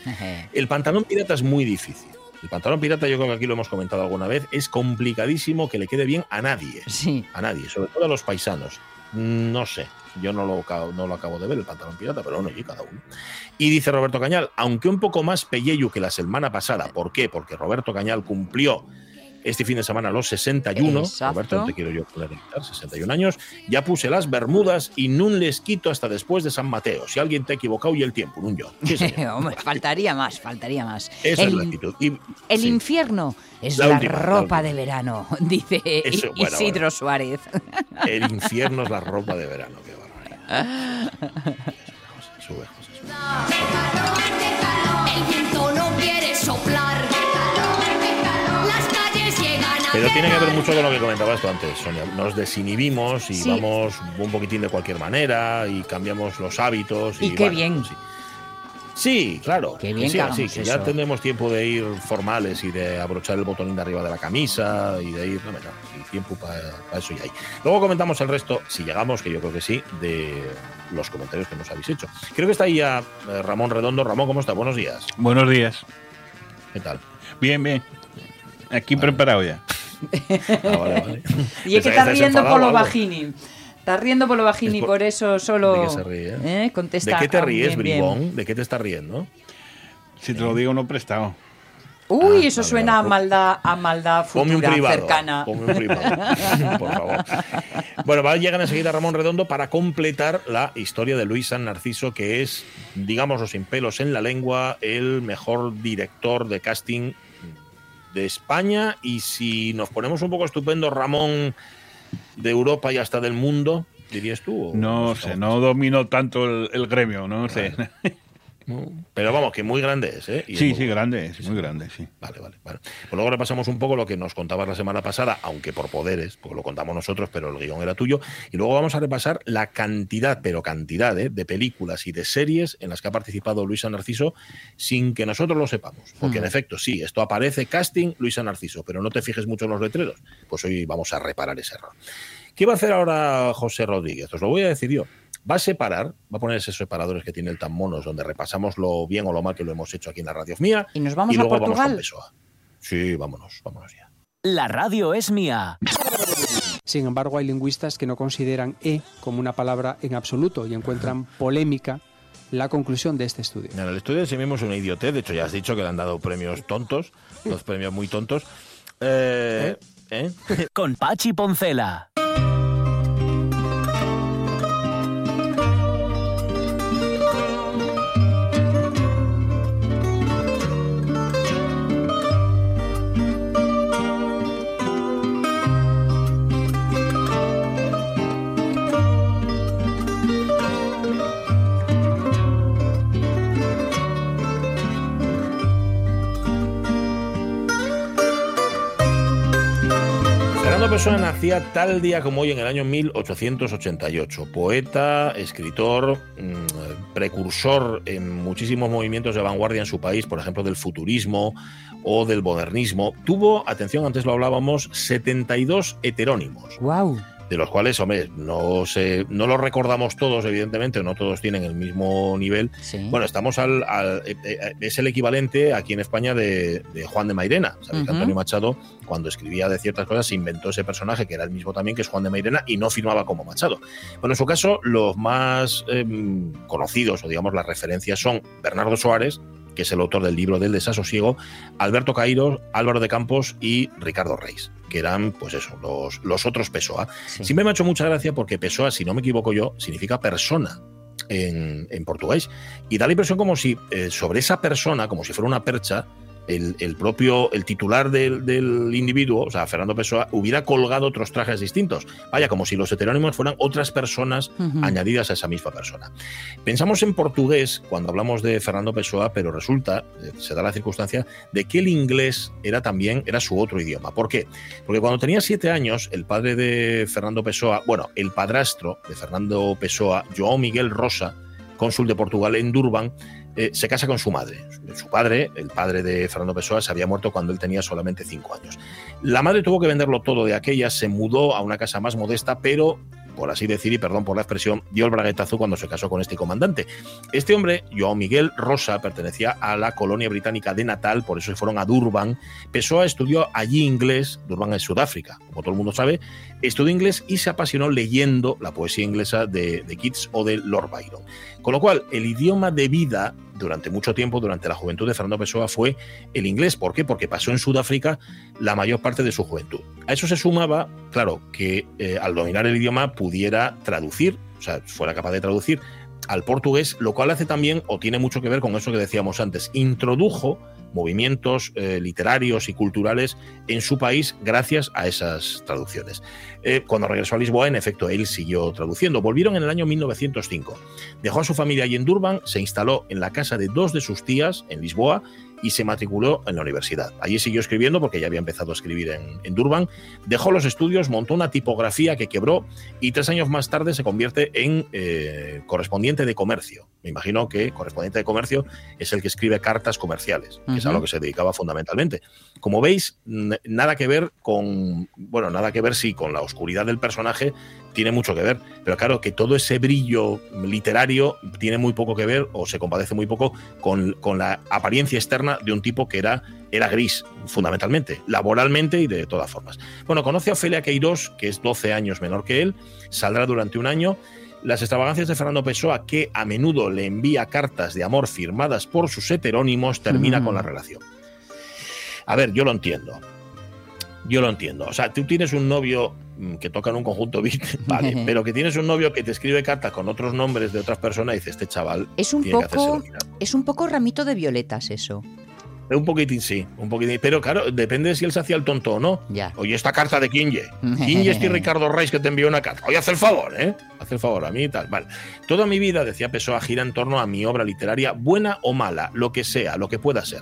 El pantalón pirata es muy difícil. El pantalón pirata, yo creo que aquí lo hemos comentado alguna vez, es complicadísimo que le quede bien a nadie. Sí. A nadie, sobre todo a los paisanos. No sé, yo no lo, acabo- no lo acabo de ver, el pantalón pirata, pero bueno, y cada uno. Y dice Roberto Cañal, aunque un poco más pelleyu que la semana pasada, ¿por qué? Porque Roberto Cañal cumplió este fin de semana los 61, Exacto. Roberto, no te quiero yo quitar, 61 años, ya puse las bermudas y no les quito hasta después de San Mateo. Si alguien te ha equivocado y el tiempo, un yo. Sí. Hombre, faltaría más, faltaría más. Esa es el, la actitud. Y- el sí. infierno es La la, última, la ropa de verano, dice Eso, bueno, Isidro bueno. Suárez. El infierno es la ropa de verano, qué barbaridad. Sube, José, sube. Pero tiene que ver mucho con lo que comentabas tú antes, Sonia. Nos desinhibimos y Sí. vamos un poquitín de cualquier manera y cambiamos los hábitos. Y, Y qué bueno, bien. Sí. Sí, claro. Qué bien sí, que que ya tendremos tiempo de ir formales y de abrochar el botonín de arriba de la camisa y de ir. No, no, sí, tiempo para eso ya hay. Luego comentamos el resto, si llegamos, que yo creo que sí, de los comentarios que nos habéis hecho. Creo que está ahí ya eh, Ramón Redondo. Ramón, ¿cómo está? Buenos días. Buenos días. ¿Qué tal? Bien, bien. Aquí preparado ya. Ah, vale, vale. Y es que está estáis riendo por lo o algo. bajini. Está riendo por lo bajini, Es por, por- eso solo ¿De qué se ríe? ¿eh? contesta. ¿De qué te ríes, bien, bien. bribón? ¿De qué te estás riendo? Si te lo digo, no prestado. Uy, Ah, eso suena a maldad, a maldad Ponme un futura, privado. cercana. Ponme un privado, por favor. Bueno, va a llegar enseguida Ramón Redondo para completar la historia de Luis San Narciso, que es, digámoslo sin pelos en la lengua, el mejor director de casting de España. Y si nos ponemos un poco estupendo, Ramón, de Europa y hasta del mundo, dirías tú. No sé, no domino tanto el, el gremio, no sé. Pero vamos, que muy grande es, ¿eh? Y es Sí, muy sí, grande, es muy grande, sí. Vale, vale, vale. Pues luego repasamos un poco lo que nos contabas la semana pasada, aunque por poderes, porque lo contamos nosotros, pero el guion era tuyo. Y luego vamos a repasar la cantidad, pero cantidad, ¿eh? de películas y de series en las que ha participado Luisa Narciso sin que nosotros lo sepamos. Porque en efecto, sí, esto aparece casting Luisa Narciso, pero no te fijes mucho en los letreros. Pues hoy vamos a reparar ese error. ¿Qué va a hacer ahora José Rodríguez? Os lo voy a decir yo. Va a separar, va a poner esos separadores que tiene el tan monos, donde repasamos lo bien o lo mal que lo hemos hecho aquí en la radio mía. Y nos vamos y a luego vamos Portugal. con Pessoa. Sí, vámonos, vámonos ya. La radio es mía. Sin embargo, hay lingüistas que no consideran E como una palabra en absoluto y encuentran polémica la conclusión de este estudio. En el estudio en sí mismo es una idiotez. De hecho, ya has dicho que le han dado premios tontos, los premios muy tontos. Eh, ¿eh? Con Pachi Poncela. Nacía tal día como hoy en el año 1888. Poeta, escritor, mm, precursor en muchísimos movimientos de vanguardia en su país, por ejemplo del futurismo o del modernismo. Tuvo, atención, antes lo hablábamos, 72 heterónimos. ¡Wow! De los cuales, hombre, no se, no los recordamos todos, evidentemente, no todos tienen el mismo nivel. Sí. Bueno, estamos al, al- eh, eh, es el equivalente aquí en España de, de Juan de Mairena. Que Ujú. Antonio Machado, cuando escribía de ciertas cosas, se inventó ese personaje que era el mismo también, que es Juan de Mairena, y no firmaba como Machado. Bueno, en su caso, los más em, conocidos, o digamos las referencias, son Bernardo Soares, que es el autor del libro del desasosiego, Alberto Cairo, Álvaro de Campos y Ricardo Reis, que eran, pues eso, los, los otros Pessoa. Sí. Siempre me ha hecho mucha gracia porque Pessoa, si no me equivoco yo, significa persona en, en portugués. Y da la impresión como si eh, sobre esa persona, como si fuera una percha, el, el propio, el titular del, del individuo, o sea, Fernando Pessoa, hubiera colgado otros trajes distintos. Vaya, como si los heterónimos fueran otras personas añadidas a esa misma persona. Pensamos en portugués cuando hablamos de Fernando Pessoa, pero resulta, eh, se da la circunstancia, de que el inglés era también, era su otro idioma. ¿Por qué? Porque cuando tenía siete años, el padre de Fernando Pessoa, bueno, el padrastro de Fernando Pessoa, João Miguel Rosa, cónsul de Portugal en Durban, eh, se casa con su madre. Su padre, el padre de Fernando Pessoa, se había muerto cuando él tenía solamente cinco años. La madre tuvo que venderlo todo de aquella, se mudó a una casa más modesta, pero, por así decir, y perdón por la expresión, dio el braguetazo cuando se casó con este comandante. Este hombre, João Miguel Rosa, pertenecía a la colonia británica de Natal, por eso se fueron a Durban. Pessoa estudió allí inglés, Durban es Sudáfrica, como todo el mundo sabe, estudió inglés y se apasionó leyendo la poesía inglesa de, Keats o de Lord Byron. Con lo cual, el idioma de vida durante mucho tiempo, durante la juventud de Fernando Pessoa, fue el inglés. ¿Por qué? Porque pasó en Sudáfrica la mayor parte de su juventud. A eso se sumaba, claro, que eh, al dominar el idioma pudiera traducir, o sea, fuera capaz de traducir al portugués, lo cual hace también, o tiene mucho que ver con eso que decíamos antes, introdujo movimientos eh, literarios y culturales en su país gracias a esas traducciones. Eh, cuando regresó a Lisboa, en efecto, él siguió traduciendo. Volvieron en el año 1905. Dejó a su familia allí en Durban, se instaló en la casa de dos de sus tías en Lisboa y se matriculó en la universidad. Allí siguió escribiendo porque ya había empezado a escribir en, en Durban. Dejó los estudios, montó una tipografía que quebró y tres años más tarde se convierte en eh, correspondiente de comercio. Me imagino que correspondiente de comercio es el que escribe cartas comerciales, que es a lo que se dedicaba fundamentalmente. Como veis, nada que ver con, bueno, nada que ver sí con la oscuridad del personaje, tiene mucho que ver, pero claro que todo ese brillo literario tiene muy poco que ver o se compadece muy poco con, con la apariencia externa de un tipo que era, era gris, fundamentalmente, laboralmente y de todas formas. Bueno, conoce a Ofelia Queiroz, que es 12 años menor que él, saldrá durante un año. Las extravagancias de Fernando Pessoa, que a menudo le envía cartas de amor firmadas por sus heterónimos, termina Mm. con la relación. A ver, yo lo entiendo. Yo lo entiendo. O sea, tú tienes un novio mm, que toca en un conjunto beat, vale, pero que tienes un novio que te escribe cartas con otros nombres de otras personas y dice, este chaval Es un tiene que poco, hacérselo mirar". es un poco ramito de violetas eso. Un poquitín sí, un poquitín. Pero claro, depende de si él se hacía el tonto o no. Ya. Oye, esta carta de Kinje. Kinje es Ricardo Reis que te envió una carta. Oye, haz el favor, ¿eh? Haz el favor a mí y tal. Vale. Toda mi vida, decía Pessoa, gira en torno a mi obra literaria, buena o mala, lo que sea, lo que pueda ser.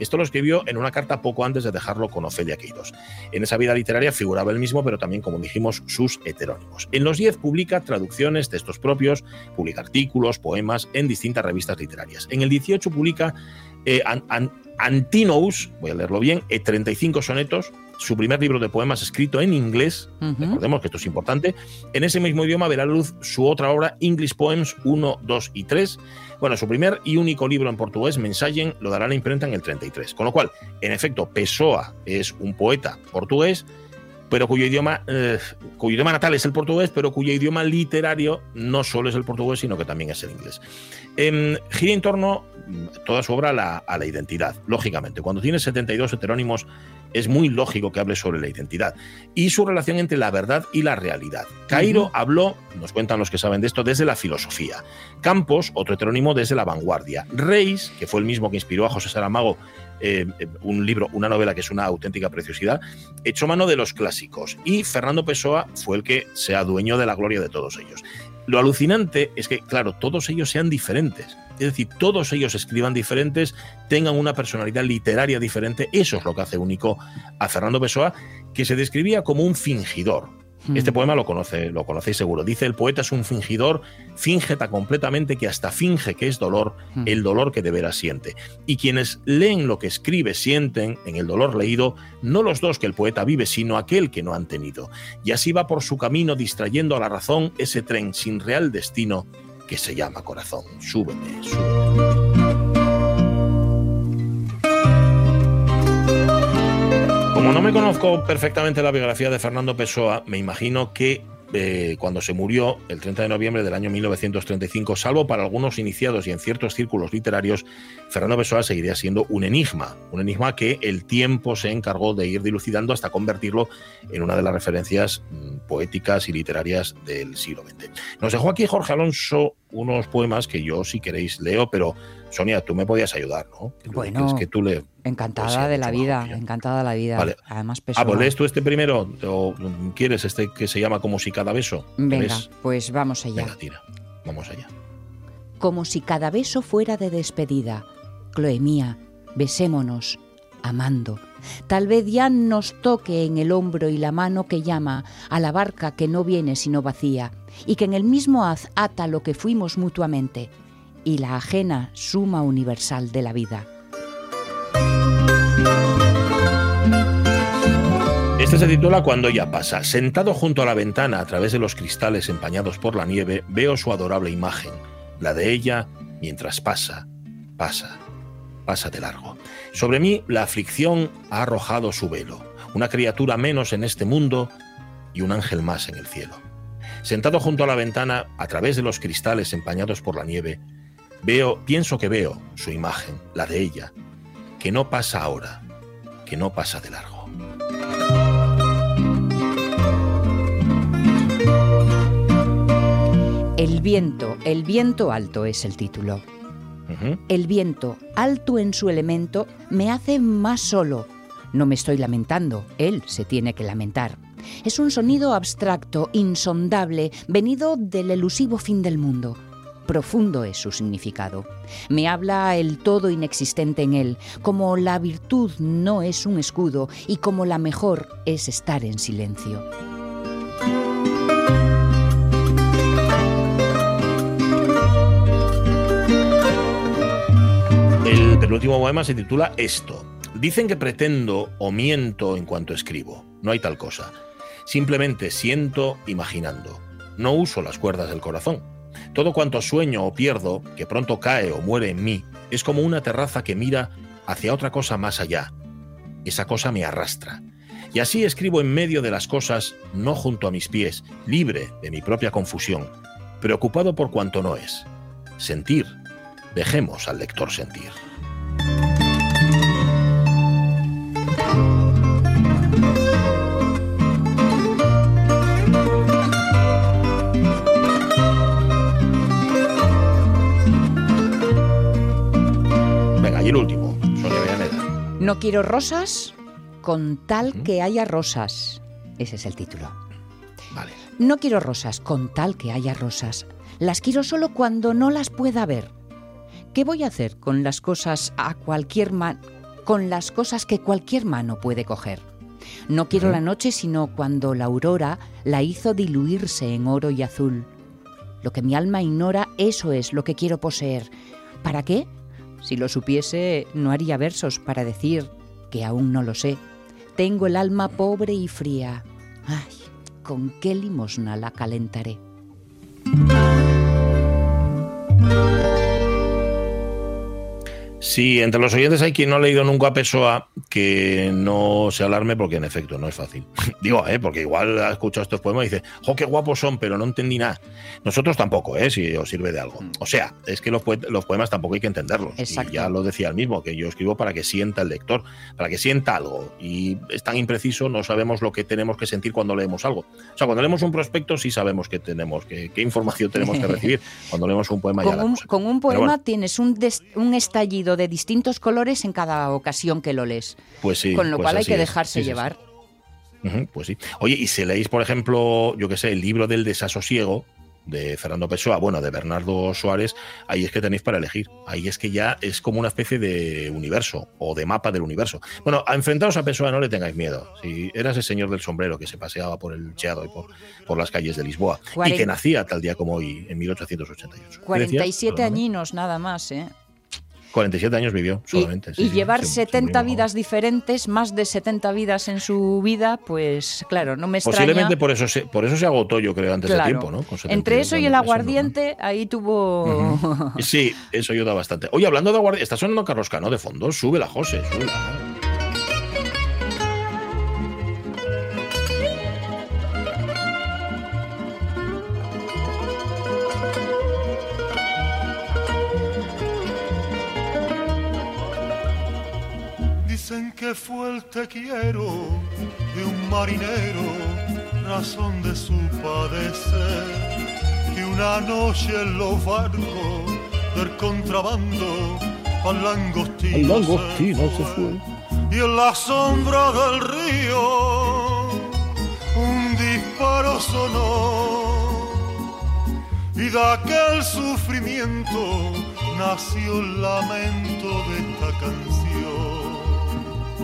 Esto lo escribió en una carta poco antes de dejarlo con Ofelia Queiroz. En esa vida literaria figuraba él mismo, pero también, como dijimos, sus heterónimos. En los 10 publica traducciones, textos propios, publica artículos, poemas en distintas revistas literarias. En el 18 publica eh, An- An- Antinous, voy a leerlo bien, eh, 35 sonetos, su primer libro de poemas escrito en inglés, recordemos que esto es importante, en ese mismo idioma verá la luz su otra obra, English Poems 1, 2 y 3. Bueno, su primer y único libro en portugués, Mensagen, lo dará la imprenta en el 33. Con lo cual, en efecto, Pessoa es un poeta portugués, pero cuyo idioma, eh, cuyo idioma natal es el portugués, pero cuyo idioma literario no solo es el portugués, sino que también es el inglés. Em, gira en torno toda su obra a la, a la identidad, lógicamente. Cuando tienes 72 heterónimos, es muy lógico que hable sobre la identidad y su relación entre la verdad y la realidad. Cairo habló, nos cuentan los que saben de esto, desde la filosofía. Campos, otro heterónimo, desde la vanguardia. Reis, que fue el mismo que inspiró a José Saramago eh, eh, un libro, una novela que es una auténtica preciosidad, echó mano de los clásicos. Y Fernando Pessoa fue el que sea dueño de la gloria de todos ellos. Lo alucinante es que, claro, todos ellos sean diferentes. Es decir, todos ellos escriban diferentes, tengan una personalidad literaria diferente. Eso es lo que hace único a Fernando Pessoa, que se describía como un fingidor. Este poema lo, conoce, lo conocéis seguro. Dice, el poeta es un fingidor, finge tan completamente que hasta finge que es dolor el dolor que de veras siente. Y quienes leen lo que escribe sienten en el dolor leído no los dos que el poeta vive, sino aquel que no han tenido. Y así va por su camino distrayendo a la razón ese tren sin real destino que se llama corazón. Súbete, súbete. Como no me conozco perfectamente la biografía de Fernando Pessoa, me imagino que eh, cuando se murió el 30 de noviembre del año 1935, salvo para algunos iniciados y en ciertos círculos literarios, Fernando Pessoa seguiría siendo un enigma, un enigma que el tiempo se encargó de ir dilucidando hasta convertirlo en una de las referencias mm, poéticas y literarias del siglo XX. Nos dejó aquí Jorge Alonso unos poemas que yo, si queréis, leo, pero Sonia, tú me podías ayudar, ¿no? Bueno, es que tú le... encantada Pues sí, de la vida, mejor, encantada de la vida. Vale. Además, Ah, Pessoa. pues lees tú este primero o quieres este que se llama Como si cada beso. Venga, ¿Ves? pues vamos allá. Venga, tira. Vamos allá. como si cada beso fuera de despedida. Chloe mía, besémonos, amando. Tal vez ya nos toque en el hombro y la mano que llama a la barca que no viene sino vacía, y que en el mismo haz ata lo que fuimos mutuamente, y la ajena suma universal de la vida. Este se titula Cuando ya pasa. Sentado junto a la ventana a través de los cristales empañados por la nieve, veo su adorable imagen, la de ella mientras pasa, pasa, pasa de largo. Sobre mí la aflicción ha arrojado su velo, una criatura menos en este mundo y un ángel más en el cielo. Sentado junto a la ventana, a través de los cristales empañados por la nieve, veo, pienso que veo su imagen, la de ella, que no pasa ahora, que no pasa de largo. El viento, el viento alto es el título. El viento, alto en su elemento, me hace más solo. No me estoy lamentando, él se tiene que lamentar. Es un sonido abstracto, insondable, venido del elusivo fin del mundo. Profundo es su significado. Me habla el todo inexistente en él, como la virtud no es un escudo y como la mejor es estar en silencio. El penúltimo poema se titula Esto. Dicen que pretendo o miento en cuanto escribo. No hay tal cosa. Simplemente siento imaginando. No uso las cuerdas del corazón. Todo cuanto sueño o pierdo, que pronto cae o muere en mí, es como una terraza que mira hacia otra cosa más allá. Esa cosa me arrastra. Y así escribo en medio de las cosas, no junto a mis pies, libre de mi propia confusión, preocupado por cuanto no es. Sentir. Dejemos al lector sentir. No quiero rosas con tal que haya rosas. Ese es el título. Vale. No quiero rosas con tal que haya rosas. Las quiero solo cuando no las pueda ver. ¿Qué voy a hacer con las cosas a cualquier con las cosas que cualquier mano puede coger? No quiero la noche sino cuando la aurora la hizo diluirse en oro y azul. Lo que mi alma ignora, eso es lo que quiero poseer. ¿Para qué? Si lo supiese, no haría versos para decir que aún no lo sé. Tengo el alma pobre y fría. Ay, ¿con qué limosna la calentaré? Si entre los oyentes hay quien no ha leído nunca a Pessoa, que no se alarme porque en efecto no es fácil. Digo, ¿eh? porque igual ha escuchado estos poemas y dice, ¡jo, qué guapos son! Pero no entendí nada. Nosotros tampoco, ¿eh? si os sirve de algo. O sea, es que los, poe- los poemas tampoco hay que entenderlos. Exacto. Y ya lo decía el mismo, que yo escribo para que sienta el lector, para que sienta algo. Y es tan impreciso, no sabemos lo que tenemos que sentir cuando leemos algo. O sea, cuando leemos un prospecto sí sabemos que tenemos, qué información tenemos que recibir. Cuando leemos un poema ya Con la un, cosa. con un Pero poema bueno, tienes un, des- un estallido de distintos colores en cada ocasión que lo lees. pues sí, con lo pues cual hay que dejarse llevar. Pues sí. Oye, y si leéis, por ejemplo, yo qué sé, el libro del desasosiego, de Fernando Pessoa, bueno, de Bernardo Suárez, ahí es que tenéis para elegir. Ahí es que ya es como una especie de universo o de mapa del universo. Bueno, a enfrentaros a Pessoa no le tengáis miedo. Si eras el señor del sombrero que se paseaba por el Cheado y por, por las calles de Lisboa y que nacía tal día como hoy, en 1888. ¿Qué decías? 47 Perdóname. añinos nada más, ¿eh? 47 años vivió Y, solamente. sí, y sí, llevar se 70 murió. vidas diferentes, más de 70 vidas en su vida, pues claro, no me extraña. Posiblemente por eso, se, por eso se agotó, yo creo, antes Claro. de tiempo, ¿no? Con 71 Entre eso y el aguardiente, ahí tuvo. Sí, eso ayuda bastante. Oye, hablando de aguardiente, está sonando Carlos Cano de fondo. Sube la José, súbela. Te quiero de un marinero, razón de su padecer, que una noche en los barcos del contrabando al langostino, El langostino se fue. y en la sombra del río un disparo sonó y de aquel sufrimiento nació el lamento de esta canción.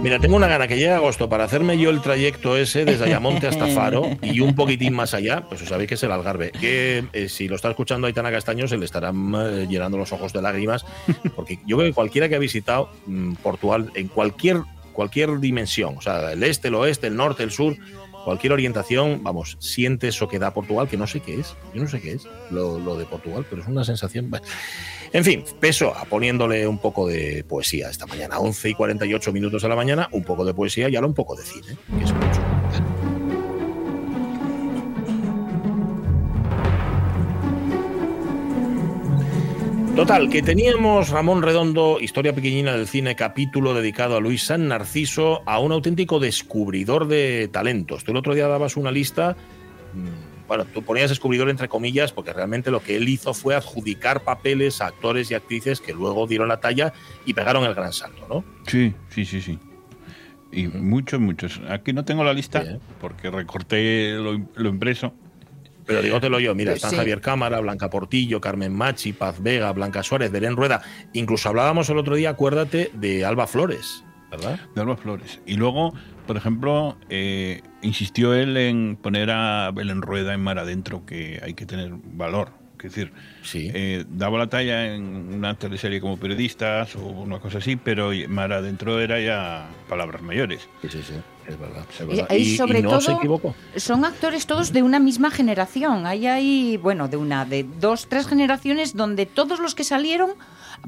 Mira, tengo una gana que llegue agosto para hacerme yo el trayecto ese desde Ayamonte hasta Faro y un poquitín más allá, pues sabéis que es el Algarve. Que eh, si lo está escuchando Aitana Castaño se le estarán eh, llenando los ojos de lágrimas, porque yo creo que cualquiera que ha visitado mm, Portugal en cualquier, cualquier dimensión, o sea, el este, el oeste, el norte, el sur, cualquier orientación, vamos, siente eso que da Portugal, que no sé qué es, yo no sé qué es lo, lo de Portugal, pero es una sensación. bueno. En fin, peso a poniéndole un poco de poesía esta mañana, 11 y 48 minutos a la mañana, un poco de poesía y ahora un poco de cine, mucho. Total, que teníamos Ramón Redondo, historia pequeñina del cine, capítulo dedicado a Luis San Narciso, a un auténtico descubridor de talentos. Tú el otro día dabas una lista, mm, bueno, tú ponías descubridor entre comillas, porque realmente lo que él hizo fue adjudicar papeles a actores y actrices que luego dieron la talla y pegaron el gran salto, ¿no? Sí, sí, sí, sí. Y muchos, muchos. Aquí no tengo la lista Sí, ¿eh? porque recorté lo, lo impreso. Pero dígotelo yo, mira, Pues están sí. Javier Cámara, Blanca Portillo, Carmen Machi, Paz Vega, Blanca Suárez, Belén Rueda. Incluso hablábamos el otro día, acuérdate, de Alba Flores, ¿verdad? de Alba Flores. Y luego, por ejemplo, eh, insistió él en poner a Belén Rueda en Mar Adentro, que hay que tener valor. Es decir, Sí. eh, daba la talla en una teleserie como periodistas o una cosa así, pero Mar Adentro era ya palabras mayores. Sí, sí, sí, es verdad. es Y, verdad. y Y- sobre y no todo se equivocó. son actores todos de una misma generación. Ahí hay, bueno, de una, de dos, tres generaciones donde todos los que salieron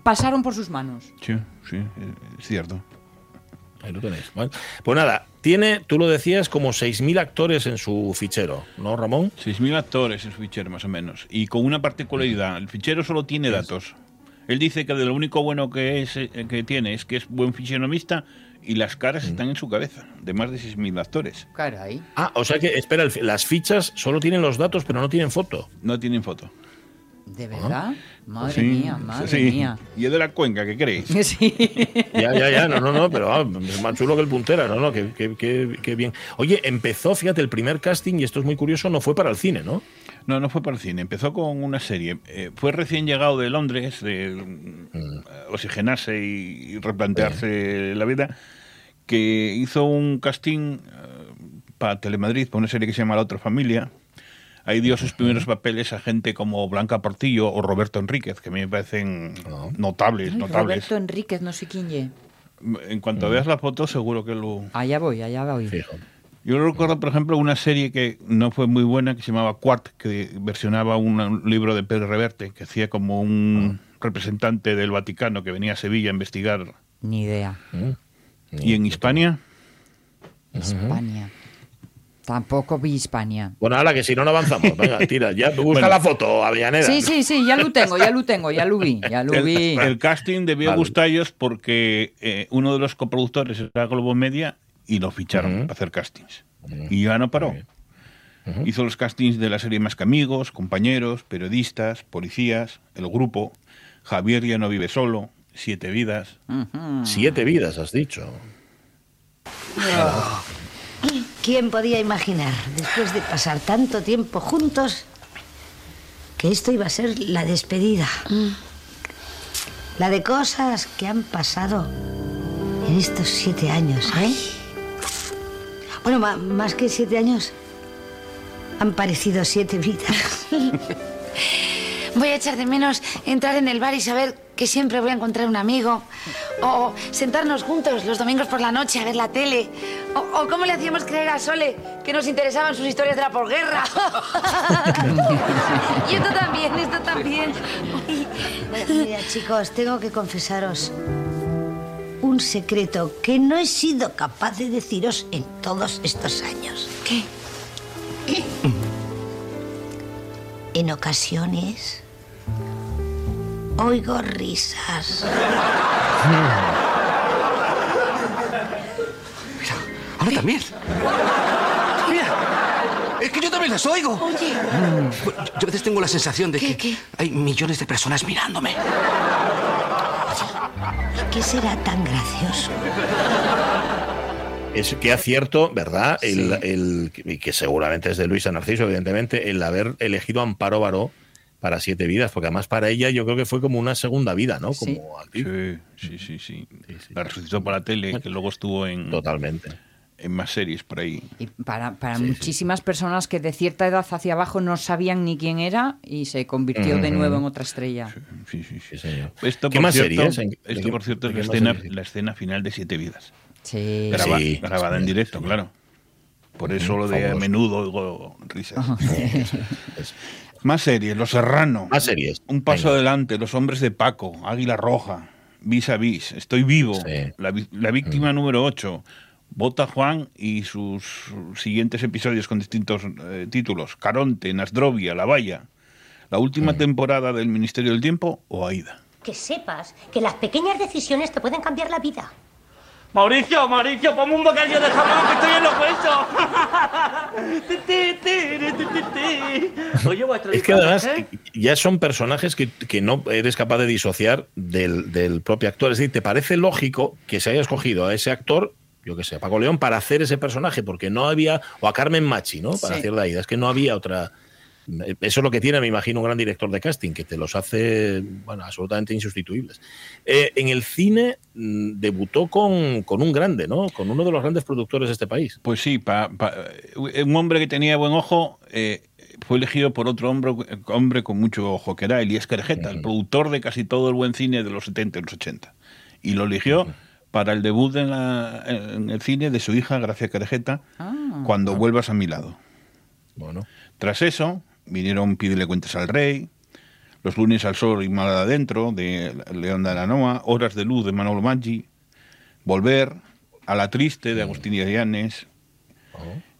pasaron por sus manos. Sí, sí, es cierto. Ahí lo tenéis. Bueno, pues nada, tiene, tú lo decías, como 6.000 actores en su fichero, ¿no, Ramón? 6.000 actores en su fichero, más o menos. Y con una particularidad, el fichero solo tiene datos. Él dice que de lo único bueno que, es, eh, que tiene es que es buen fisionomista y las caras están en su cabeza, de más de 6.000 actores. Caray. Ah, o sea que, espera, las fichas solo tienen los datos, pero no tienen foto. No tienen foto. ¿De verdad? Madre Sí, mía, madre sí. mía. Y es de la cuenca, ¿qué creéis? Sí. Ya, ya, ya, no, no, no, pero ah, es más chulo que el puntera, no, no, que, que- que- que bien. Oye, empezó, fíjate, el primer casting, y esto es muy curioso, no fue para el cine, ¿no? No, no fue para el cine. Empezó con una serie. Eh, fue recién llegado de Londres, de mm, oxigenarse y, y replantearse la vida, que hizo un casting para Telemadrid, para una serie que se llama La Otra Familia. Ahí dio sus primeros papeles a gente como Blanca Portillo o Roberto Enríquez, que a mí me parecen notables, Ay, notables. Roberto Enríquez, no sé quién ye. En cuanto veas la foto, seguro que lo, Allá voy, allá voy. Fijo. yo recuerdo, por ejemplo, una serie que no fue muy buena, que se llamaba Quart, que versionaba un, un libro de Pedro Reverte, que hacía como un representante del Vaticano que venía a Sevilla a investigar. Ni idea. ¿Y en Hispania? España. Tampoco vi España. Bueno, ahora que si no, no avanzamos. Venga, tira, ya, busca Bueno. la foto, Avellaneda. Sí, sí, sí, ya lo tengo, ya lo tengo, ya lo vi, ya lo El, vi. el casting debió Vale. gustarlos porque eh, uno de los coproductores era Globo Media y lo ficharon para hacer castings. Y ya no paró. Hizo los castings de la serie Más que Amigos, compañeros, periodistas, policías, el grupo, Javier ya no vive solo, Siete Vidas. Siete vidas, has dicho. ¿Quién podía imaginar, después de pasar tanto tiempo juntos, que esto iba a ser la despedida. La de cosas que han pasado en estos siete años, ¿eh? Bueno, más que siete años, han parecido siete vidas. Voy a echar de menos entrar en el bar y saber que siempre voy a encontrar un amigo. O sentarnos juntos los domingos por la noche a ver la tele. O, o cómo le hacíamos creer a Sole que nos interesaban sus historias de la posguerra. y esto también, esto también. Mira, chicos, tengo que confesaros un secreto que no he sido capaz de deciros en todos estos años. ¿Qué? En ocasiones oigo risas. Ahora también. Mira, es que yo también las oigo. Oye. Yo a veces tengo la sensación de que hay millones de personas mirándome. ¿Qué será tan gracioso? Es que acierto, ¿verdad? El, el- y que seguramente es de Luisa Narciso, evidentemente, el haber elegido a Amparo Baró para Siete Vidas, porque además para ella yo creo que fue como una segunda vida, ¿no? Sí. Como actriz. Sí, sí, sí, sí. La resucitó para la tele, que luego estuvo en. Totalmente. En más series por ahí. Y para, para muchísimas personas que de cierta edad hacia abajo no sabían ni quién era y se convirtió de nuevo en otra estrella. Sí, sí, sí. señor. Esto, ¿Qué por más cierto, series? ¿En- de Esto, por cierto, es la escena, series? la escena final de Siete Vidas. Sí. Graba- Sí, grabada en sí, directo, claro. Por eso lo de a menudo oigo risas. Más series, Los Serrano. Más series. Un paso Venga. adelante, Los Hombres de Paco, Águila Roja, Vis a Vis, Estoy Vivo, la, vi- la Víctima Mm. número 8, Bota Juan y sus siguientes episodios con distintos eh, títulos, Caronte, Nasdrovia, La Valla, la última Mm. temporada del Ministerio del Tiempo o Aida. Que sepas que las pequeñas decisiones te pueden cambiar la vida. Mauricio, Mauricio, ponme un bocadillo de jamón que estoy en los huesos. Oye, vuestro Es que además ¿eh? ya son personajes que, que no eres capaz de disociar del, del propio actor. Es decir, ¿te parece lógico que se haya escogido a ese actor, yo que sé, a Paco León, para hacer ese personaje? Porque no había, o a Carmen Machi, ¿no? Para Sí. hacer la Aida. Es que no había otra. Eso es lo que tiene, me imagino, un gran director de casting, que te los hace, bueno, absolutamente insustituibles. Eh, en el cine mm, debutó con, con un grande, ¿no? Con uno de los grandes productores de este país. Pues sí, pa- pa- un hombre que tenía buen ojo eh, fue elegido por otro hombre, hombre con mucho ojo, que era Elías Querejeta, el productor de casi todo el buen cine de los 70 y los 80. Y lo eligió para el debut en, la- en el cine de su hija, Gracia Querejeta, Ah. cuando vuelvas a mi lado. Bueno. Tras eso, vinieron Pídele cuentas al rey, Los lunes al sol y mal adentro, de León de Aranoa, Horas de luz, de Manolo Maggi, Volver, A la triste, de Agustín Llanes,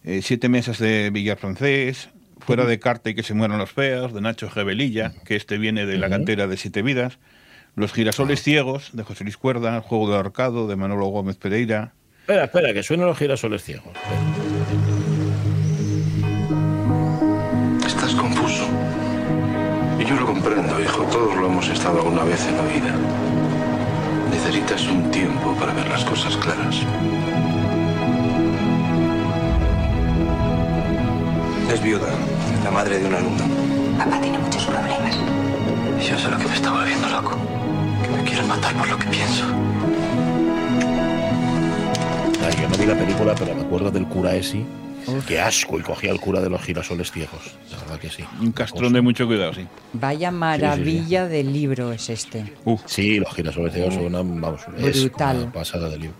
eh, Siete mesas de Villar Francés, Fuera de carta y que se mueran los feos, de Nacho Gebelilla, que este viene de la cantera de Siete Vidas, Los girasoles ciegos, de José Luis Cuerda, El juego del ahorcado, de Manolo Gómez Pereira, Espera, espera, que suenan los girasoles ciegos. Yo lo comprendo, hijo. Todos lo hemos estado alguna vez en la vida. Necesitas un tiempo para ver las cosas claras. Es viuda, la madre de un alumno. Papá tiene muchos problemas. Yo sé lo que me está volviendo loco. Que me quieren matar por lo que pienso. Ay, yo no vi la película, pero me acuerdo del cura ese. Qué asco, y cogía el cura de los girasoles ciegos. La verdad que sí. un castrón de mucho cuidado, sí. Vaya maravilla de libro es este. Sí, los girasoles ciegos son una, vamos, es Brutal. una pasada de libro.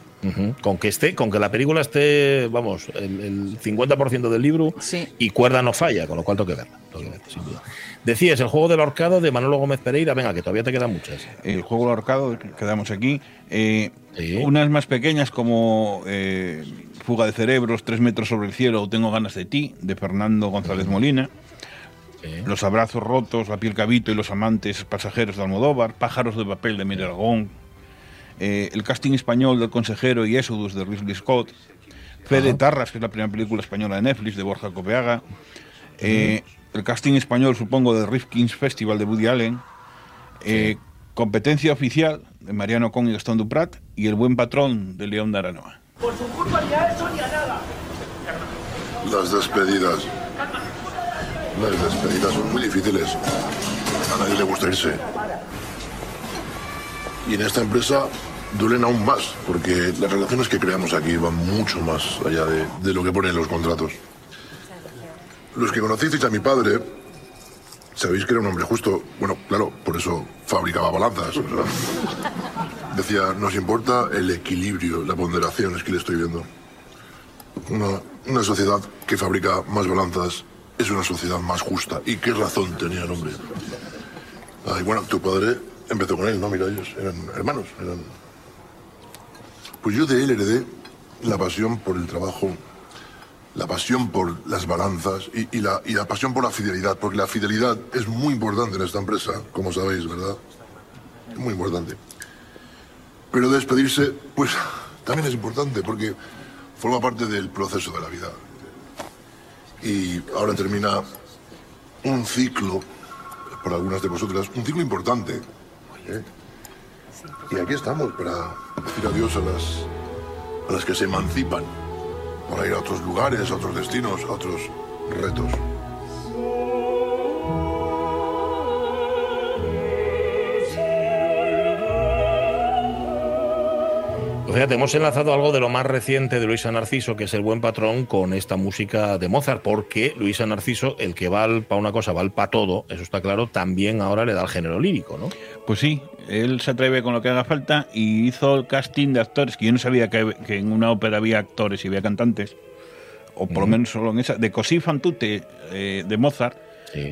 Con que esté, con que la película esté, vamos, el, el 50% del libro y cuerda no falla, con lo cual tengo que verla, tengo que verla, sin duda. Decías, el juego del ahorcado de Manolo Gómez Pereira, venga, que todavía te quedan muchas. El juego del ahorcado, quedamos aquí. Eh, Unas más pequeñas como eh, Fuga de cerebros, Tres metros sobre el cielo Tengo ganas de ti, de Fernando González Molina. Los abrazos rotos, La piel cabito y los amantes pasajeros de Almodóvar, Pájaros de papel de Miguel Aragón, eh, el casting español del consejero y Exodus de Ridley Scott, Fe de Tarras, que es la primera película española de Netflix de Borja Copeaga, eh, el casting español, supongo, del Rifkin's Festival de Woody Allen, eh, Competencia oficial de Mariano Con y Gastón Duprat y El buen patrón de León de Aranoa. Por su culpa ni a eso ni a nada. Las despedidas. Las despedidas son muy difíciles. A nadie le gusta irse. Y en esta empresa duelen aún más, porque las relaciones que creamos aquí van mucho más allá de, lo que ponen los contratos. Los que conocisteis a mi padre, sabéis que era un hombre justo. Bueno, claro, por eso fabricaba balanzas. Decía, nos importa el equilibrio, la ponderación, es que le estoy viendo. Una, una sociedad que fabrica más balanzas es una sociedad más justa. ¿Y qué razón tenía el hombre? Ay, bueno, tu padre empezó con él, ¿no? Mira, ellos eran hermanos, eran... Pues yo de él heredé la pasión por el trabajo, la pasión por las balanzas y, y la, y la pasión por la fidelidad, porque la fidelidad es muy importante en esta empresa, como sabéis, ¿verdad? Muy importante. Pero despedirse, pues también es importante, porque forma parte del proceso de la vida. Y ahora termina un ciclo, para algunas de vosotras, un ciclo importante. ¿eh? Y aquí estamos para decir adiós a las, a las que se emancipan, para ir a otros lugares, a otros destinos, a otros retos. Fíjate, hemos enlazado algo de lo más reciente de Luisa Narciso, que es el buen patrón, con esta música de Mozart, porque Luisa Narciso, el que va para una cosa, va para todo, eso está claro, también ahora le da el género lírico, ¿no? Pues sí, él se atreve con lo que haga falta y hizo el casting de actores, que yo no sabía que, que en una ópera había actores y había cantantes, o por lo menos solo en esa, de Così fan tutte, eh, de Mozart,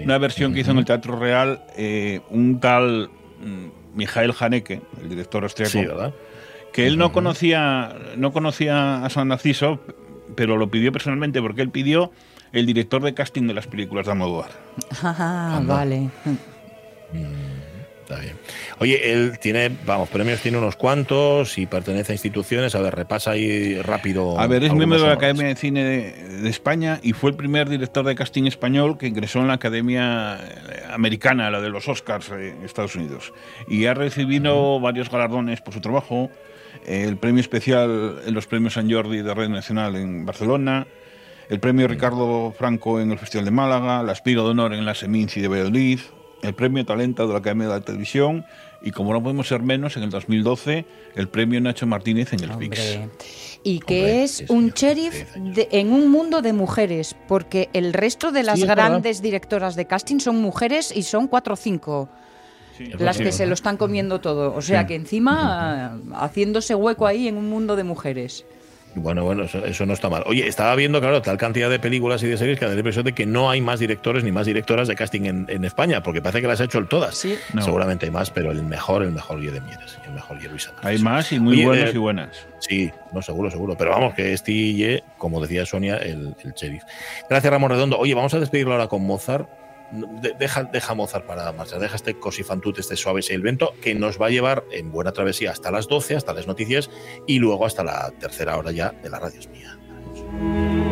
una versión que hizo en el Teatro Real eh, un tal mm, Mijael Haneke, el director austriaco, Sí, ¿verdad? Que él no conocía, no conocía a San Narciso, pero lo pidió personalmente porque él pidió el director de casting de las películas de Almodóvar. Ah, vale. Está bien. Oye, él tiene, vamos, premios tiene unos cuantos y pertenece a instituciones. A ver, repasa ahí rápido. A ver, es miembro de la. Academia de Cine de, de España y fue el primer director de casting español que ingresó en la Academia eh, Americana, la de los Oscars eh, en Estados Unidos. Y ha recibido varios galardones por su trabajo. El premio especial en los premios San Jordi de Red Nacional en Barcelona. El premio Ricardo Franco en el Festival de Málaga. La Espiga de Honor en la Seminci de Valladolid. El premio Talento de la Academia de la Televisión. Y como no podemos ser menos, en el 2012, el premio Nacho Martínez en el FIX. Y que es un sheriff de- en un mundo de mujeres, porque el resto de las Sí, es verdad. grandes directoras de casting son mujeres y son cuatro o cinco las que se lo están comiendo todo. O sea Sí. que encima haciéndose hueco ahí en un mundo de mujeres. Bueno, bueno, eso, eso no está mal. Oye, estaba viendo, claro, tal cantidad de películas y de series que da la impresión de que no hay más directores ni más directoras de casting en, en España, porque parece que las ha hecho el todas. No. Seguramente hay más, pero el mejor, el mejor Guille de Mieres, y el mejor Guille Luis. Hay más y muy Oye, buenos eh, y buenas. Sí, no, seguro, seguro. Pero vamos, que este Guille, como decía Sonia, el, el sheriff. Gracias, Ramón Redondo. Oye, vamos a despedirlo ahora con Mozart. De- deja, deja Mozart para marchar, deja este cosifantut, este suave y el vento, que nos va a llevar en buena travesía hasta las 12, hasta las noticias y luego hasta la tercera hora ya de la radio mía.